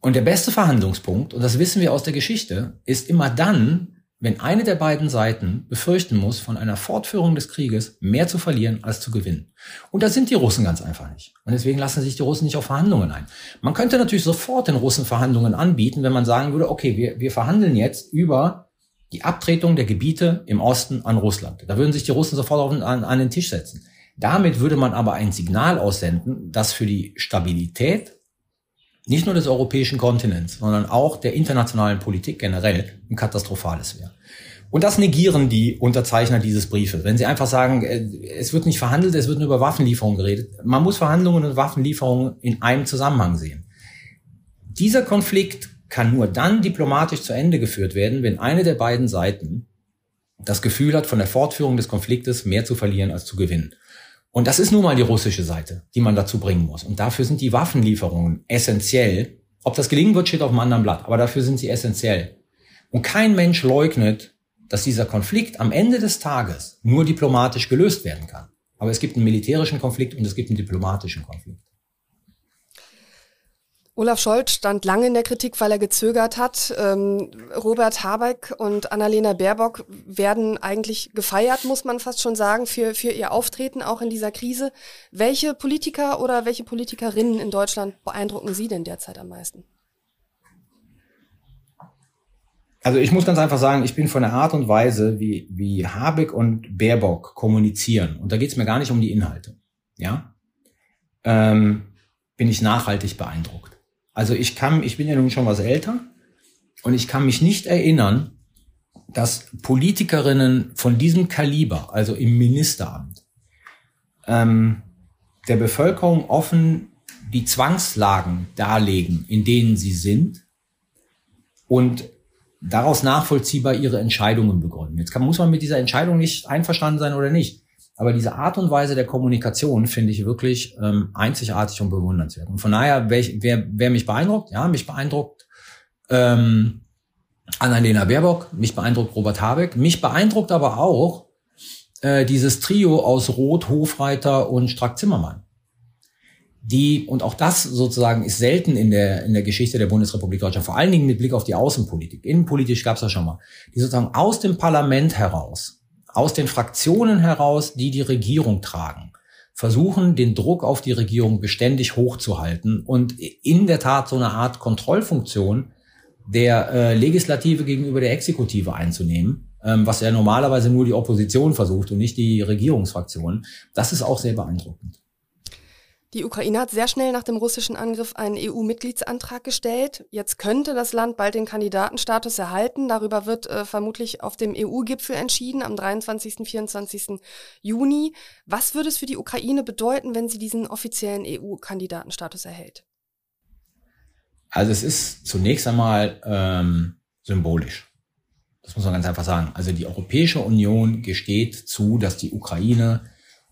[SPEAKER 1] und der beste Verhandlungspunkt, und das wissen wir aus der Geschichte, ist immer dann, wenn eine der beiden Seiten befürchten muss, von einer Fortführung des Krieges mehr zu verlieren als zu gewinnen. Und da sind die Russen ganz einfach nicht. Und deswegen lassen sich die Russen nicht auf Verhandlungen ein. Man könnte natürlich sofort den Russen Verhandlungen anbieten, wenn man sagen würde, okay, wir, wir verhandeln jetzt über die Abtretung der Gebiete im Osten an Russland. Da würden sich die Russen sofort auf, an, an den Tisch setzen. Damit würde man aber ein Signal aussenden, das für die Stabilität nicht nur des europäischen Kontinents, sondern auch der internationalen Politik generell ein katastrophales wäre. Und das negieren die Unterzeichner dieses Briefes. Wenn sie einfach sagen, äh, es wird nicht verhandelt, es wird nur über Waffenlieferungen geredet. Man muss Verhandlungen und Waffenlieferungen in einem Zusammenhang sehen. Dieser Konflikt kann nur dann diplomatisch zu Ende geführt werden, wenn eine der beiden Seiten das Gefühl hat, von der Fortführung des Konfliktes mehr zu verlieren als zu gewinnen. Und das ist nun mal die russische Seite, die man dazu bringen muss. Und dafür sind die Waffenlieferungen essentiell. Ob das gelingen wird, steht auf einem anderen Blatt, aber dafür sind sie essentiell. Und kein Mensch leugnet, dass dieser Konflikt am Ende des Tages nur diplomatisch gelöst werden kann. Aber es gibt einen militärischen Konflikt und es gibt einen diplomatischen Konflikt.
[SPEAKER 3] Olaf Scholz stand lange in der Kritik, weil er gezögert hat. Ähm, Robert Habeck und Annalena Baerbock werden eigentlich gefeiert, muss man fast schon sagen, für, für ihr Auftreten auch in dieser Krise. Welche Politiker oder welche Politikerinnen in Deutschland beeindrucken Sie denn derzeit am meisten?
[SPEAKER 1] Also ich muss ganz einfach sagen, ich bin von der Art und Weise, wie, wie Habeck und Baerbock kommunizieren, und da geht es mir gar nicht um die Inhalte, ja, ähm, bin ich nachhaltig beeindruckt. Also ich kann, ich bin ja nun schon was älter und ich kann mich nicht erinnern, dass Politikerinnen von diesem Kaliber, also im Ministeramt, ähm, der Bevölkerung offen die Zwangslagen darlegen, in denen sie sind und daraus nachvollziehbar ihre Entscheidungen begründen. Jetzt kann, muss man mit dieser Entscheidung nicht einverstanden sein oder nicht. Aber diese Art und Weise der Kommunikation finde ich wirklich ähm, einzigartig und bewundernswert. Und von daher, wer, wer, wer mich beeindruckt, ja, mich beeindruckt ähm, Annalena Baerbock, mich beeindruckt Robert Habeck, mich beeindruckt aber auch äh, dieses Trio aus Roth, Hofreiter und Strack-Zimmermann. Die, und auch das sozusagen ist selten in der, in der Geschichte der Bundesrepublik Deutschland, vor allen Dingen mit Blick auf die Außenpolitik. Innenpolitisch gab es das schon mal. Die sozusagen aus dem Parlament heraus aus den Fraktionen heraus, die die Regierung tragen, versuchen, den Druck auf die Regierung beständig hochzuhalten und in der Tat so eine Art Kontrollfunktion der äh, Legislative gegenüber der Exekutive einzunehmen, ähm, was ja normalerweise nur die Opposition versucht und nicht die Regierungsfraktionen. Das ist auch sehr beeindruckend.
[SPEAKER 3] Die Ukraine hat sehr schnell nach dem russischen Angriff einen EU-Mitgliedsantrag gestellt. Jetzt könnte das Land bald den Kandidatenstatus erhalten. Darüber wird äh, vermutlich auf dem EU-Gipfel entschieden am 23. 24. Juni. Was würde es für die Ukraine bedeuten, wenn sie diesen offiziellen EU-Kandidatenstatus erhält?
[SPEAKER 1] Also es ist zunächst einmal ähm, symbolisch. Das muss man ganz einfach sagen. Also die Europäische Union gesteht zu, dass die Ukraine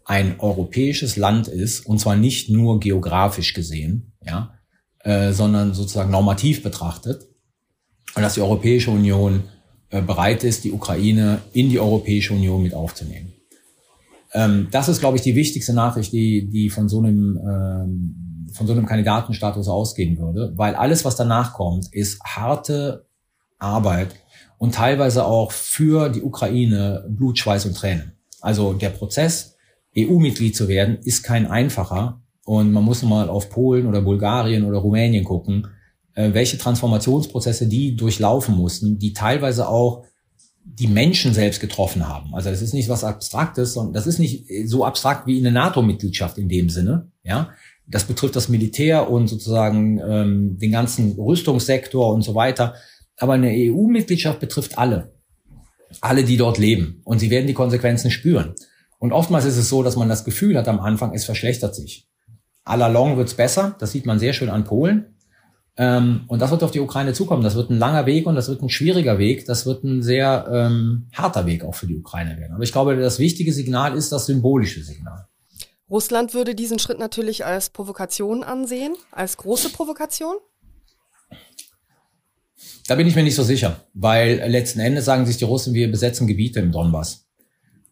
[SPEAKER 1] ein europäisches Land ist, und zwar nicht nur geografisch gesehen, ja, äh, sondern sozusagen normativ betrachtet, und dass die Europäische Union äh, bereit ist, die Ukraine in die Europäische Union mit aufzunehmen. Ähm, das ist, glaube ich, die wichtigste Nachricht, die, die von so einem ähm, von so einem Kandidatenstatus ausgehen würde, weil alles, was danach kommt, ist harte Arbeit und teilweise auch für die Ukraine Blut, Schweiß und Tränen. Also der Prozess, EU-Mitglied zu werden, ist kein einfacher. Und man muss mal auf Polen oder Bulgarien oder Rumänien gucken, äh, welche Transformationsprozesse die durchlaufen mussten, die teilweise auch die Menschen selbst getroffen haben. Also das ist nicht was Abstraktes, sondern das ist nicht so abstrakt wie eine NATO-Mitgliedschaft in dem Sinne. Ja, das betrifft das Militär und sozusagen ähm, den ganzen Rüstungssektor und so weiter. Aber eine EU-Mitgliedschaft betrifft alle, alle, die dort leben, und sie werden die Konsequenzen spüren. Und oftmals ist es so, dass man das Gefühl hat am Anfang, es verschlechtert sich. À la longue wird's besser. Das sieht man sehr schön an Polen. Ähm, und das wird auf die Ukraine zukommen. Das wird ein langer Weg und das wird ein schwieriger Weg. Das wird ein sehr ähm, harter Weg auch für die Ukraine werden. Aber ich glaube, das wichtige Signal ist das symbolische Signal.
[SPEAKER 3] Russland würde diesen Schritt natürlich als Provokation ansehen, als große Provokation.
[SPEAKER 1] Da bin ich mir nicht so sicher, weil letzten Endes sagen sich die Russen, wir besetzen Gebiete im Donbass.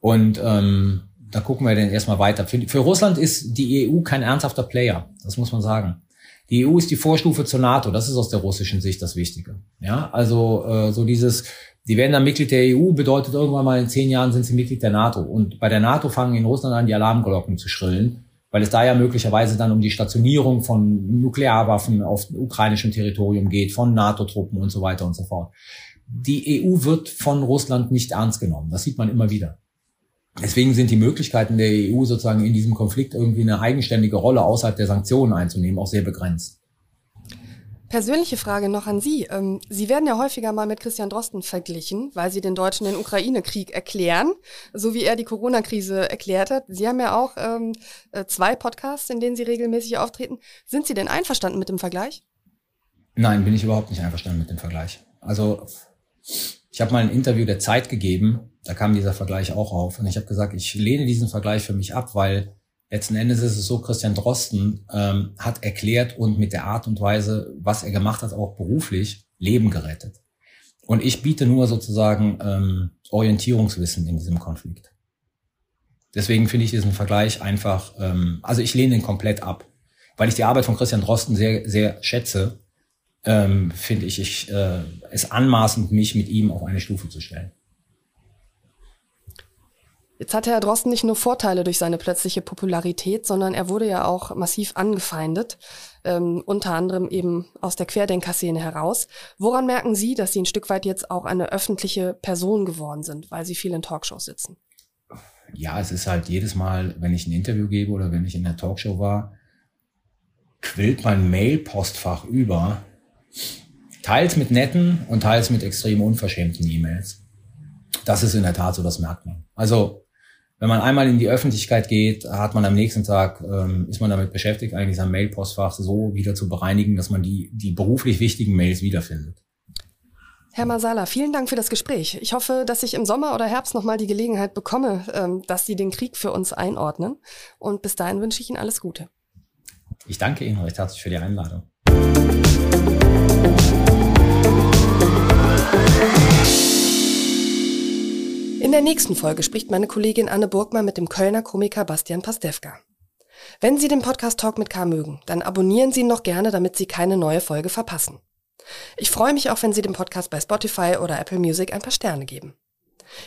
[SPEAKER 1] Und ähm, da gucken wir dann erstmal weiter. Für, für Russland ist die EU kein ernsthafter Player, das muss man sagen. Die EU ist die Vorstufe zur NATO. Das ist aus der russischen Sicht das Wichtige. Ja, also äh, so dieses, die werden dann Mitglied der EU, bedeutet irgendwann mal in zehn Jahren sind sie Mitglied der NATO. Und bei der NATO fangen in Russland an, die Alarmglocken zu schrillen, weil es da ja möglicherweise dann um die Stationierung von Nuklearwaffen auf ukrainischem Territorium geht, von NATO-Truppen und so weiter und so fort. Die EU wird von Russland nicht ernst genommen. Das sieht man immer wieder. Deswegen sind die Möglichkeiten der EU sozusagen in diesem Konflikt irgendwie eine eigenständige Rolle außerhalb der Sanktionen einzunehmen auch sehr begrenzt.
[SPEAKER 3] Persönliche Frage noch an Sie. Ähm, Sie werden ja häufiger mal mit Christian Drosten verglichen, weil Sie den Deutschen den Ukraine-Krieg erklären, so wie er die Corona-Krise erklärt hat. Sie haben ja auch ähm, äh, zwei Podcasts, in denen Sie regelmäßig auftreten. Sind Sie denn einverstanden mit dem Vergleich?
[SPEAKER 1] Nein, bin ich überhaupt nicht einverstanden mit dem Vergleich. Also ich habe mal ein Interview der Zeit gegeben, da kam dieser Vergleich auch auf. Und ich habe gesagt, ich lehne diesen Vergleich für mich ab, weil letzten Endes ist es so, Christian Drosten ähm, hat erklärt und mit der Art und Weise, was er gemacht hat, auch beruflich, Leben gerettet. Und ich biete nur sozusagen ähm, Orientierungswissen in diesem Konflikt. Deswegen finde ich diesen Vergleich einfach, ähm, also ich lehne ihn komplett ab, weil ich die Arbeit von Christian Drosten sehr, sehr schätze. Ähm, finde ich, ich äh, es anmaßend, mich mit ihm auf eine Stufe zu stellen.
[SPEAKER 3] Jetzt hatte Herr Drosten nicht nur Vorteile durch seine plötzliche Popularität, sondern er wurde ja auch massiv angefeindet, ähm, unter anderem eben aus der Querdenker-Szene heraus. Woran merken Sie, dass Sie ein Stück weit jetzt auch eine öffentliche Person geworden sind, weil Sie viel in Talkshows sitzen?
[SPEAKER 1] Ja, es ist halt jedes Mal, wenn ich ein Interview gebe oder wenn ich in der Talkshow war, quillt mein Mail-Postfach über. Teils mit netten und teils mit extrem unverschämten E-Mails. Das ist in der Tat so, das merkt man. Also wenn man einmal in die Öffentlichkeit geht, hat man am nächsten Tag, ähm, ist man damit beschäftigt, eigentlich sein Mailpostfach so wieder zu bereinigen, dass man die, die beruflich wichtigen Mails wiederfindet.
[SPEAKER 3] Herr Masala, vielen Dank für das Gespräch. Ich hoffe, dass ich im Sommer oder Herbst nochmal die Gelegenheit bekomme, ähm, dass Sie den Krieg für uns einordnen. Und bis dahin wünsche ich Ihnen alles Gute.
[SPEAKER 1] Ich danke Ihnen recht herzlich für die Einladung.
[SPEAKER 3] In der nächsten Folge spricht meine Kollegin Anne Burgmann mit dem Kölner Komiker Bastian Pastewka. Wenn Sie den Podcast Talk mit K mögen, dann abonnieren Sie ihn noch gerne, damit Sie keine neue Folge verpassen. Ich freue mich auch, wenn Sie dem Podcast bei Spotify oder Apple Music ein paar Sterne geben.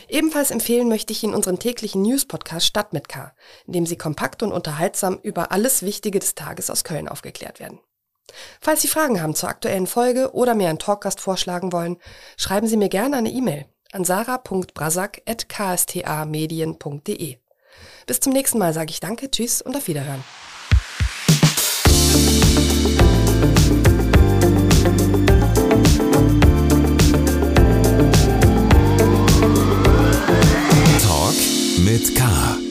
[SPEAKER 3] Ebenfalls empfehlen möchte ich Ihnen unseren täglichen News-Podcast Stadt mit K, in dem Sie kompakt und unterhaltsam über alles Wichtige des Tages aus Köln aufgeklärt werden. Falls Sie Fragen haben zur aktuellen Folge oder mir einen Talkgast vorschlagen wollen, schreiben Sie mir gerne eine E-Mail an sarah.brasak.ksta-medien.de. Bis zum nächsten Mal sage ich Danke, Tschüss und auf Wiederhören. Talk mit K.